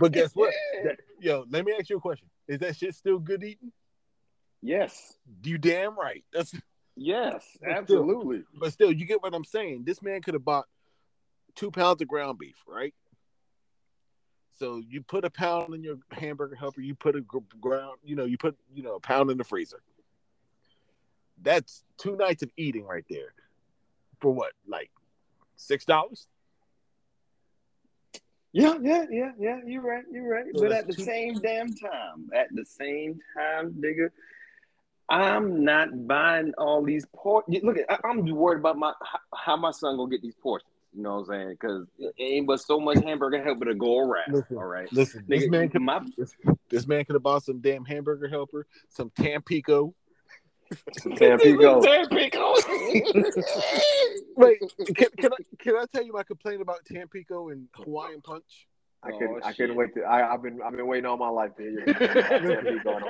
But guess what? (laughs) That- yo, let me ask you a question. Is that shit still good eating? yes. You damn right. That's (laughs) Yes. But still- Absolutely. but still, you get what I'm saying. This man could have bought two pounds of ground beef, right? So you put a pound in your hamburger helper, you put a ground, you know, you put you know a pound in the freezer. That's two nights of eating right there. For what, like six dollars? Yeah, yeah, yeah, yeah. You're right. You're right. But at the same damn time, at the same time, nigga, I'm not buying all these pork. Look, at, I- I'm worried about my how- my son gonna get these portions. You know what I'm saying? Because it ain't but so much hamburger helper to go around. Listen, all right. Listen, this man could my this man could have bought some damn hamburger helper, some Tampico. (laughs) Tampico. Tampico. (laughs) Wait, can, can I can I tell you my complaint about Tampico and Hawaiian Punch? I couldn't. Oh, I couldn't wait to. I, I've been. I've been waiting all my life to hear. (laughs) Tampico.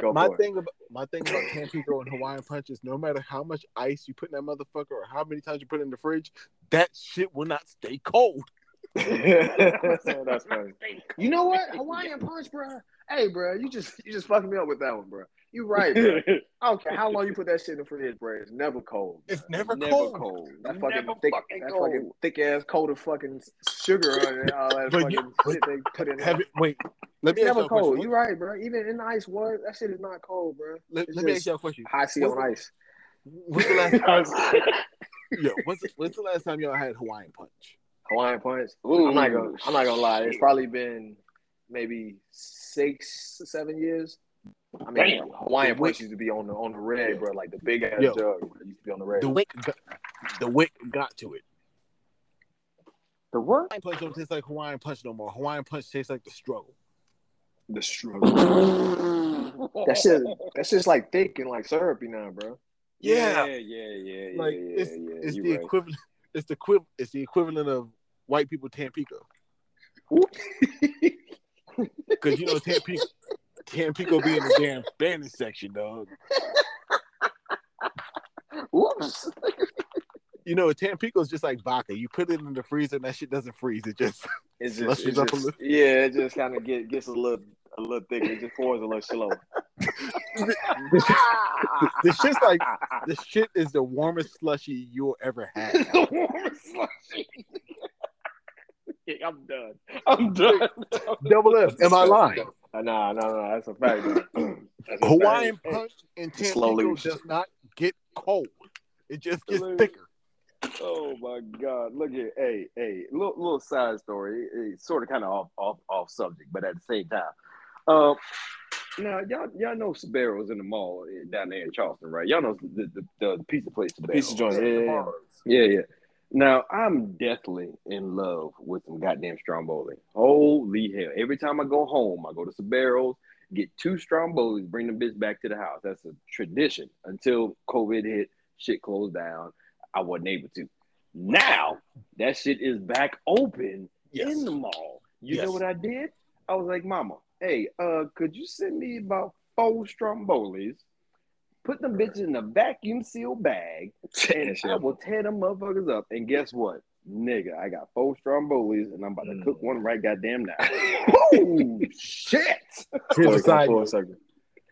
Go my for it. thing about my thing about Tampico and Hawaiian Punch is no matter how much ice you put in that motherfucker or how many times you put it in the fridge, that shit will not stay cold. That's funny. You know what? Hawaiian punch, bro. Hey, bro, you just you just fucking me up with that one, bro. You right, bro. (laughs) I don't care how long you put that shit in the fridge, bro. It's never cold. It's never, Never cold. cold. That fucking Never thick, fucking that cold. fucking thick ass coat of fucking sugar on it. All that (laughs) fucking you- shit they put in. Have there. it, wait, let me It's ask you a question. cold. You're right, bro. Even in ice water, that shit is not cold, bro. Let, It's let me just ask you a question. Hi-C on ice. When's the last (laughs) time? yo, when's, the, when's the last time y'all had Hawaiian Punch? Hawaiian punch. Ooh, I'm not gonna. I'm not gonna lie. It's probably been maybe six, seven years. I mean, Damn. Hawaiian The wick- punch used to be on the on the red, bro. Like the big ass Yo. jug. Used to be on the red. The wick, got, the wick got to it. The what? Hawaiian Punch don't taste like Hawaiian Punch no more. Hawaiian Punch tastes like the struggle. The struggle. That shit. That's just like thick and like syrupy now, bro. Yeah, yeah, yeah, yeah. like yeah, it's yeah, it's the right. equivalent. It's the equiv- It's the equivalent of white people Tampico. Because (laughs) you know Tampico, Tampico be in the damn Spanish section, dog. Whoops. You know Tampico's just like vodka. You put it in the freezer, and that shit doesn't freeze. It just It's just, it's just yeah. It just kind of get gets a little a little thicker. It just pours a little slow. (laughs) the shit's like the shit is the warmest slushy you'll ever (laughs) have. The warmest slushy. (laughs) yeah, I'm done. I'm done. Double F. Am I lying? Uh, nah, nah, nah. That's a fact. bro. (clears throat) (clears throat) That's a Hawaiian fact. Punch and Slowly. Tampico does not get cold. It just gets Slowly. thicker. Oh my God! Look at hey hey little little side story. It's sort of kind of off off off subject, but at the same time, um, Now y'all y'all know Sbarro's in the mall eh, down there in Charleston, right? Y'all know the the, the, the pizza place Sbarro. Pizza joint. Yeah, yeah, yeah. Now I'm deathly in love with some goddamn stromboli. Holy hell! Every time I go home, I go to Sbarro's, get two strombolis, bring the bitch back to the house. That's a tradition until COVID hit, shit closed down. I wasn't able to. Now that shit is back open Yes. in the mall. You Yes. know what I did? I was like, Mama, hey, uh, could you send me about four strombolis? Put them bitches in a vacuum sealed bag, (laughs) and I will tear them motherfuckers up. And guess what? Nigga, I got four strombolis, and I'm about to Mm. cook one right goddamn now. (laughs) oh shit! Here's a side full circle.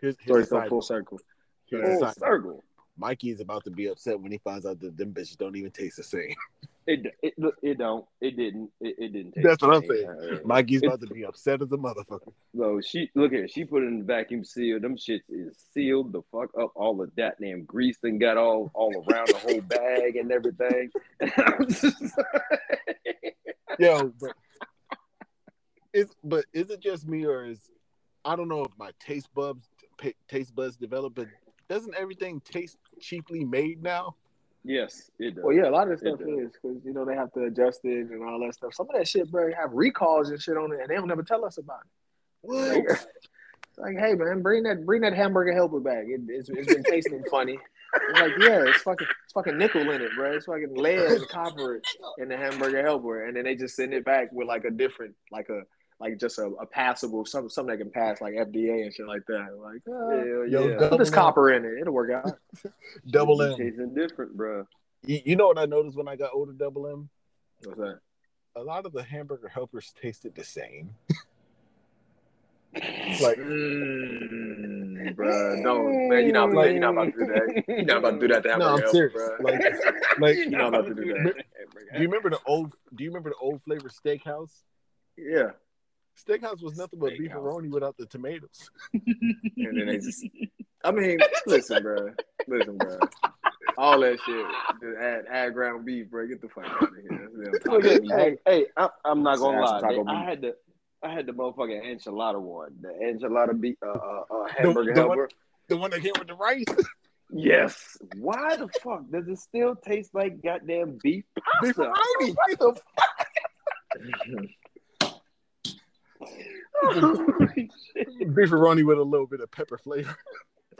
Here's, Story here's a side full circle. Here's a Full side circle. Mikey is about to be upset when he finds out that them bitches don't even taste the same. (laughs) It it it don't it didn't it, it didn't. Taste That's what I'm saying. (laughs) Mikey's about to be upset as a motherfucker. No, she look at it, she put it in the vacuum seal. Them shits is sealed the fuck up. All of that damn grease and got all all around the whole bag and everything. (laughs) Yo, but is but is it just me or is I don't know if my taste buds taste buds develop, but doesn't everything taste cheaply made now? Yes, it does. Well, yeah, a lot of this stuff is because you know they have to adjust it and all that stuff. Some of that shit, bro, have recalls and shit on it, and they don't never tell us about it. Like, it's (laughs) like, hey man, bring that bring that hamburger helper back. It, it's, it's been tasting (laughs) funny. It's like, yeah, it's fucking it's fucking nickel in it, bro. It's fucking lead and copper in the hamburger helper, and then they just send it back with like a different, like a like just a, a passable something something that can pass like FDA and shit like that. Like, uh, Hell Yo, yeah. put this M. copper in it, it'll work out. (laughs) Double It M. be Tasting different, bro. You, you know what I noticed when I got older, Double M? What's that? A lot of the hamburger helpers tasted the same. (laughs) like Mm, bro, don't man, you're not Like- you're not about to do that. You're not about to do that to no, hamburger I'm helper, serious. bro. Like, (laughs) like You're not about to do that. do you remember the old? Do you remember the old flavor steakhouse? Yeah. Steakhouse was nothing but Steakhouse. beefaroni without the tomatoes. (laughs) And then they just I mean, (laughs) listen, bro. Listen, bro. All that shit. Just add add ground beef, bro. Get the fuck out of here. That's them Look taco at, meat. hey, hey, I, I'm not gonna lie. Taco They- I had the I had the motherfucking enchilada one, the enchilada beef, uh, uh, uh, hamburger the one- The one that came with the rice. Yes. Why the fuck does it still taste like goddamn beef pasta? Beefaroni. What the (laughs) Beefaroni with a little bit of pepper flavor.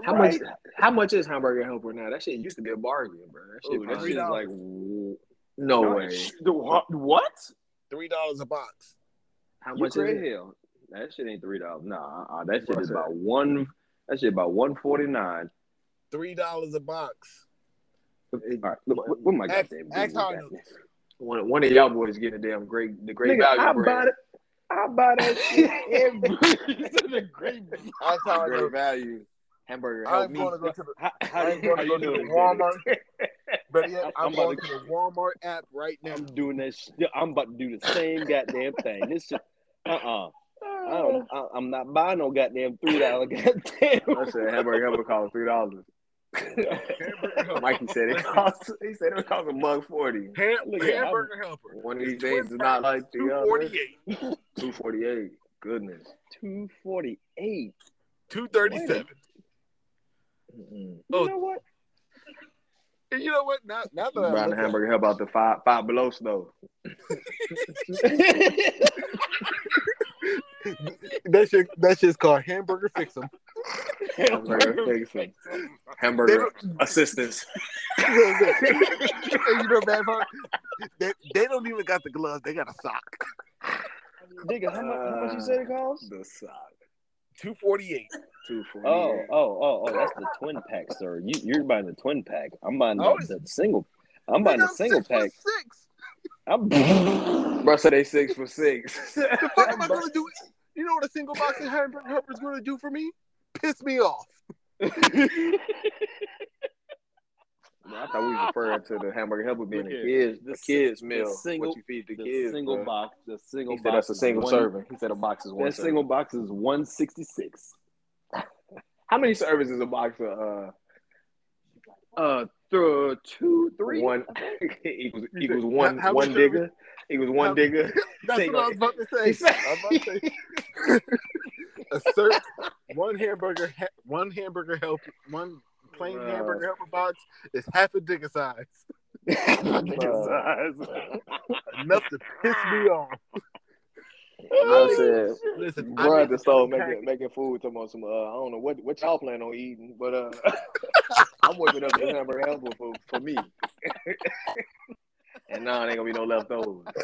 How much how much is hamburger helper now? That shit used to be a bargain, bro. That shit, Ooh, that shit is like no No, way. the what? What? Three dollars a box. How You much is it? hell? That shit ain't three dollars. Nah, uh, that shit What's is that? about one. That shit about one forty nine. Three dollars a box. All right, look, what, what my Ask- goddamn ask how I got know me? One one of y'all boys getting a damn great the great Nigga, value I bread. buy it. I buy that shit every. the great. (laughs) That's how I great know. value. Hamburger help I'm me. going to go to the. How, how, I ain't going to go to the Walmart. But yeah, I'm, I'm about going to- to the Walmart app right now. I'm doing that. Shit. I'm about to do the same goddamn thing. This shit. Uh uh I don't. I, I'm not buying no goddamn three dollar (laughs) goddamn. I said hamburger helper cost three dollars. Mikey said it cost. He said it would cost a mug forty. Ham- Look at- hamburger helper. One of these days is not like the Two other. forty eight. Two forty eight. Goodness. Two forty eight. Two thirty seven. Mm-mm. Oh. You know what? And you know what? Now, now that I Buying look the at hamburger help out the five five below stove. it, (laughs) (laughs) that shit, that shit's called hamburger fix 'em. Hamburger fixing. Hamburger assistance. and (laughs) you know, bad part, they, they don't even got the gloves. They got a sock. Nigga, how much, how much you said it costs? The sock. Two forty eight. Two forty Oh, eight. oh, oh, oh, that's the twin pack, sir. You, you're buying the twin pack. I'm buying the, Oh, the single. I'm buying the single pack. Six. I'm. (laughs) Bro said they six for six. The fuck am I (laughs) gonna do? You know what a single box of hamburger is gonna do for me? Piss me off. (laughs) I thought we were referring to the hamburger helper being Look a kids, The the si- kids the meal. single- what you feed the, the kids. single bro. box. The single He box. said that's a single one- serving. He said a box is one. That serving. single box is one sixty six. How many servings is a box of uh Uh, th- two, three. one (laughs) equals equals one How- how one many servings? was one How- digger. (laughs) That's what I was about to (laughs) say. I was about to say. a ser- one hamburger, one hamburger help, one plain Bruh. hamburger helper box is half a digger size. Niggas' Enough to piss me off. I said, Listen, I bro, need at the to store pack- making making food. Talking about some. Uh, I don't know what what y'all plan on eating, but uh, (laughs) I'm working up the hamburger helper for for me. And now it ain't gonna be no leftovers. (laughs)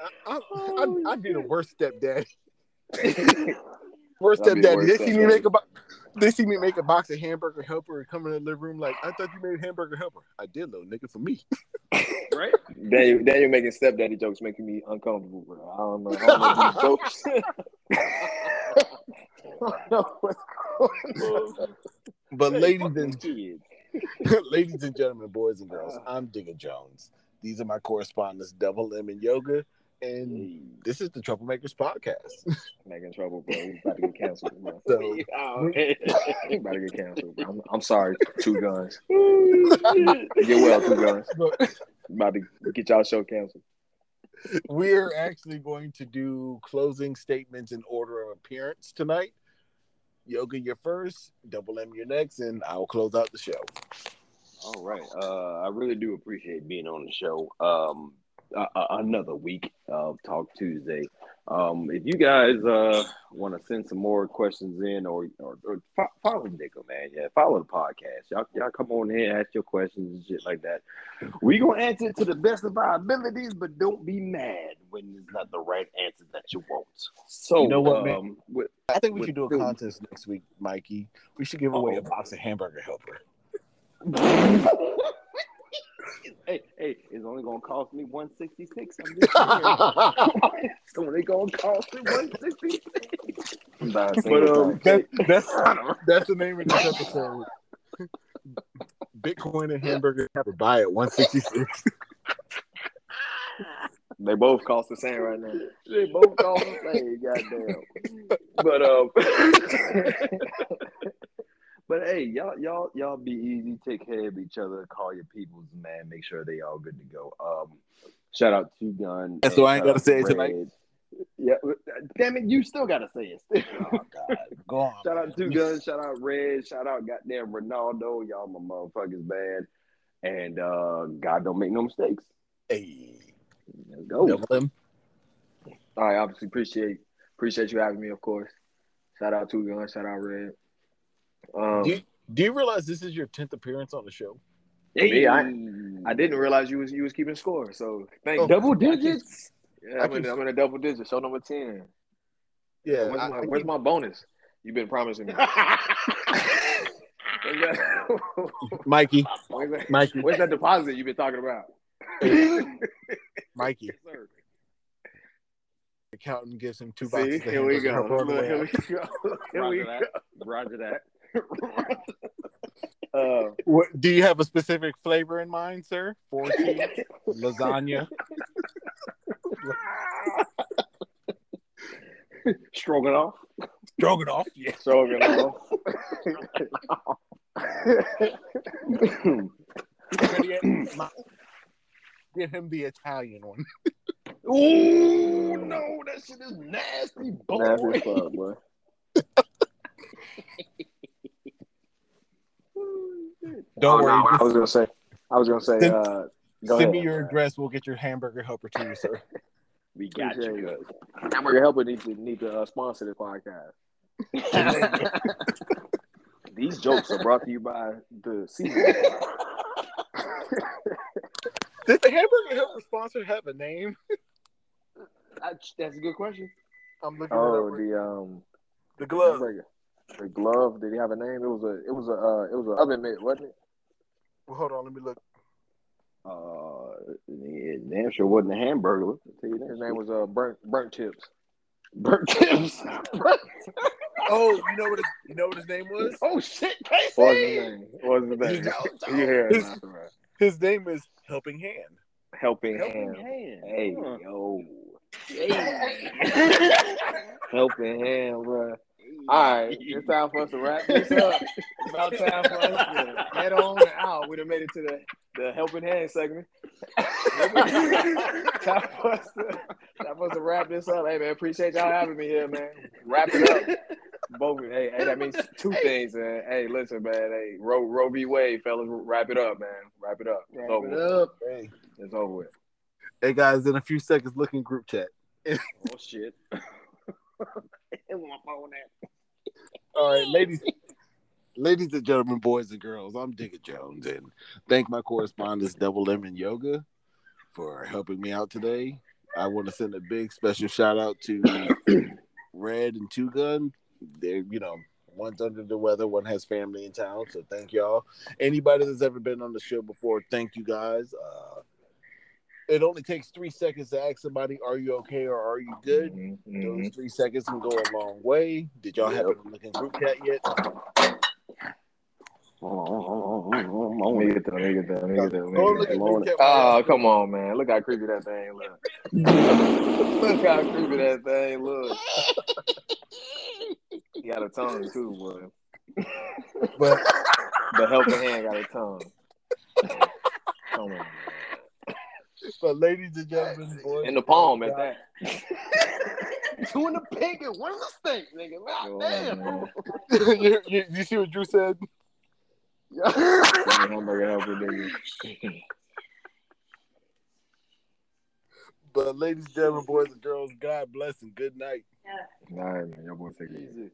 I, I, I, I'd be the worst stepdaddy. I'll (laughs) Worst be the stepdaddy. worst They see me make a bo- they see me make a box of hamburger helper and come in the living room like I thought you made hamburger helper. I did, little nigga, for me. (laughs) right? Daniel, Daniel making stepdaddy jokes making me uncomfortable, bro. I don't know. I don't know these jokes. I don't know what's going on. But ladies and kids. (laughs) ladies and gentlemen, boys and girls, uh. I'm Digger Jones. These are my correspondents, Double M and Yoga, and this is the Troublemakers podcast. (laughs) Making trouble, bro. We about to get canceled, bro. So (laughs) We about to get canceled. Bro. I'm, I'm sorry, two guns. Get well, two guns. About to get y'all show canceled. we're actually going to do closing statements in order of appearance tonight. Yoga, you're first. Double M, you're next, and I'll close out the show. All right. Uh, I really do appreciate being on the show. Um, uh, another week of Talk Tuesday. Um, if you guys uh, want to send some more questions in or, or, or fo- follow Nico, man. Yeah, follow the podcast. Y'all, y'all come on here, ask your questions and shit like that. we going to answer it to the best of our abilities, but don't be mad when it's not the right answer that you want. So, You know what, man? um, with, I think we should do a the- contest next week, Mikey. We should give away a box of hamburger helper. (laughs) hey, hey, it's only gonna cost me one sixty six. I'm just saying. (laughs) it's only gonna cost me one sixty six. But, But um, that, that's that's the name of this episode. Bitcoin and hamburger helper. Buy it one sixty six. they both cost the same right now. They both cost the same. Goddamn. But um, (laughs) but hey, y'all, y'all, y'all be easy. Take care of each other. Call your peoples, man. Make sure they all good to go. Um, shout out to Gun. And so I ain't gotta say it tonight? Yeah, damn it, you still gotta say it. Oh God, go on. (laughs) Shout out man. Two Guns, shout out Red, shout out goddamn Ronaldo. Y'all my motherfuckers, man. And uh God don't make no mistakes. Hey, Let's go. Double All right, obviously appreciate appreciate you having me, of course. Shout out Two Guns, shout out Red. Um, Do you, do you realize this is your tenth appearance on the show? Me, I- I didn't realize you was you was keeping score, so thank Oh, you. double digits. Yeah, I'm, in, I'm in a double digit, show number ten. Yeah. where's, I- my, I where's my bonus? You've been promising me. (laughs) (laughs) Mikey, where's that, Mikey, where's that deposit you've been talking about? (laughs) Mikey. Sir. Accountant gives him two See, boxes. here we go. helper on the Look, here we go. Here we Roger go. that. Roger that. Uh, (laughs) What, do you have a specific flavor in mind, sir? Four cheese, lasagna. Stroganoff. Stroganoff. Yeah. Stroganoff. Better yet, my- Give him the Italian one. Ooh, no, that shit is nasty, boy. Nasty as fuck, boy. (laughs) Don't Oh, worry. no, I was gonna say. I was gonna say. Send- Uh, go Send ahead. me your address. We'll get your hamburger helper to you, sir. We got Appreciate you. it. Hamburger Helper need to need to uh, sponsor this podcast. (laughs) These jokes are brought to you by the season. Did the hamburger helper sponsor have a name? That's that's a good question. I'm looking Oh, it up. the um, The glove. hamburger. The glove. Did he have a name? It was a it was a uh, it was an oven mitt, wasn't it? Well, hold on. Let me look. Uh, yeah, damn sure wasn't a hamburger. Tell you. His name was uh burnt burnt tips. (laughs) Burnt Tips. Oh, you know what? His, you know what his name was? oh shit, What was his Casey. name? What was his name? His- You hear it, his- Master? His name is Helping Hand. Helping Helping hand. hand. Hey Huh. yo, Hey. (laughs) helping hand, bro. All right, it's time for us to wrap this up. (laughs) It's about time for us to head on out. We done made it to the, the helping hand segment. (laughs) time, for us to, time for us to wrap this up. Hey man, appreciate y'all having me here, man. Wrap it up. Both hey, hey, that means two things, man. Hey, listen, man. Hey, Roe Roe v. Wade, fellas, wrap it up, man. Wrap it up. It's Wrap over it with. up. Hey. It's over with. hey guys, in a few seconds, look in group chat. Oh shit. All right, ladies, ladies and gentlemen, boys and girls, I'm Digger Jones, and thank my correspondents Double M and Yoga for helping me out today. I want to send a big special shout out to Red and Two Gun. They're you know one's under the weather, one has family in town, so thank y'all. Anybody that's ever been on the show before, thank you guys. Uh, it only takes three seconds to ask somebody, "Are you okay?" or "Are you good?" Mhm, Those three seconds can go a long way. Did y'all happen to look in group chat yet? Hold on, hold on, hold Let me get that. Let me get that. Let me get that. Let me get that. at Come on. group chat. Oh, come on, man. Look how creepy that thing look. (laughs) look how creepy that thing look. He got a tongue too, boy. But The helping hand got a tongue. Come on, man. (laughs) but ladies and gentlemen, boys, In the palm at that. (laughs) Two in the pink and one in the stink, nigga. Go God damn. man. (laughs) you, you, you see what Drew said? Give me hamburger helper, nigga. But ladies and gentlemen, boys and girls, God bless and good night. All right, man. Your boy take it easy. Easy.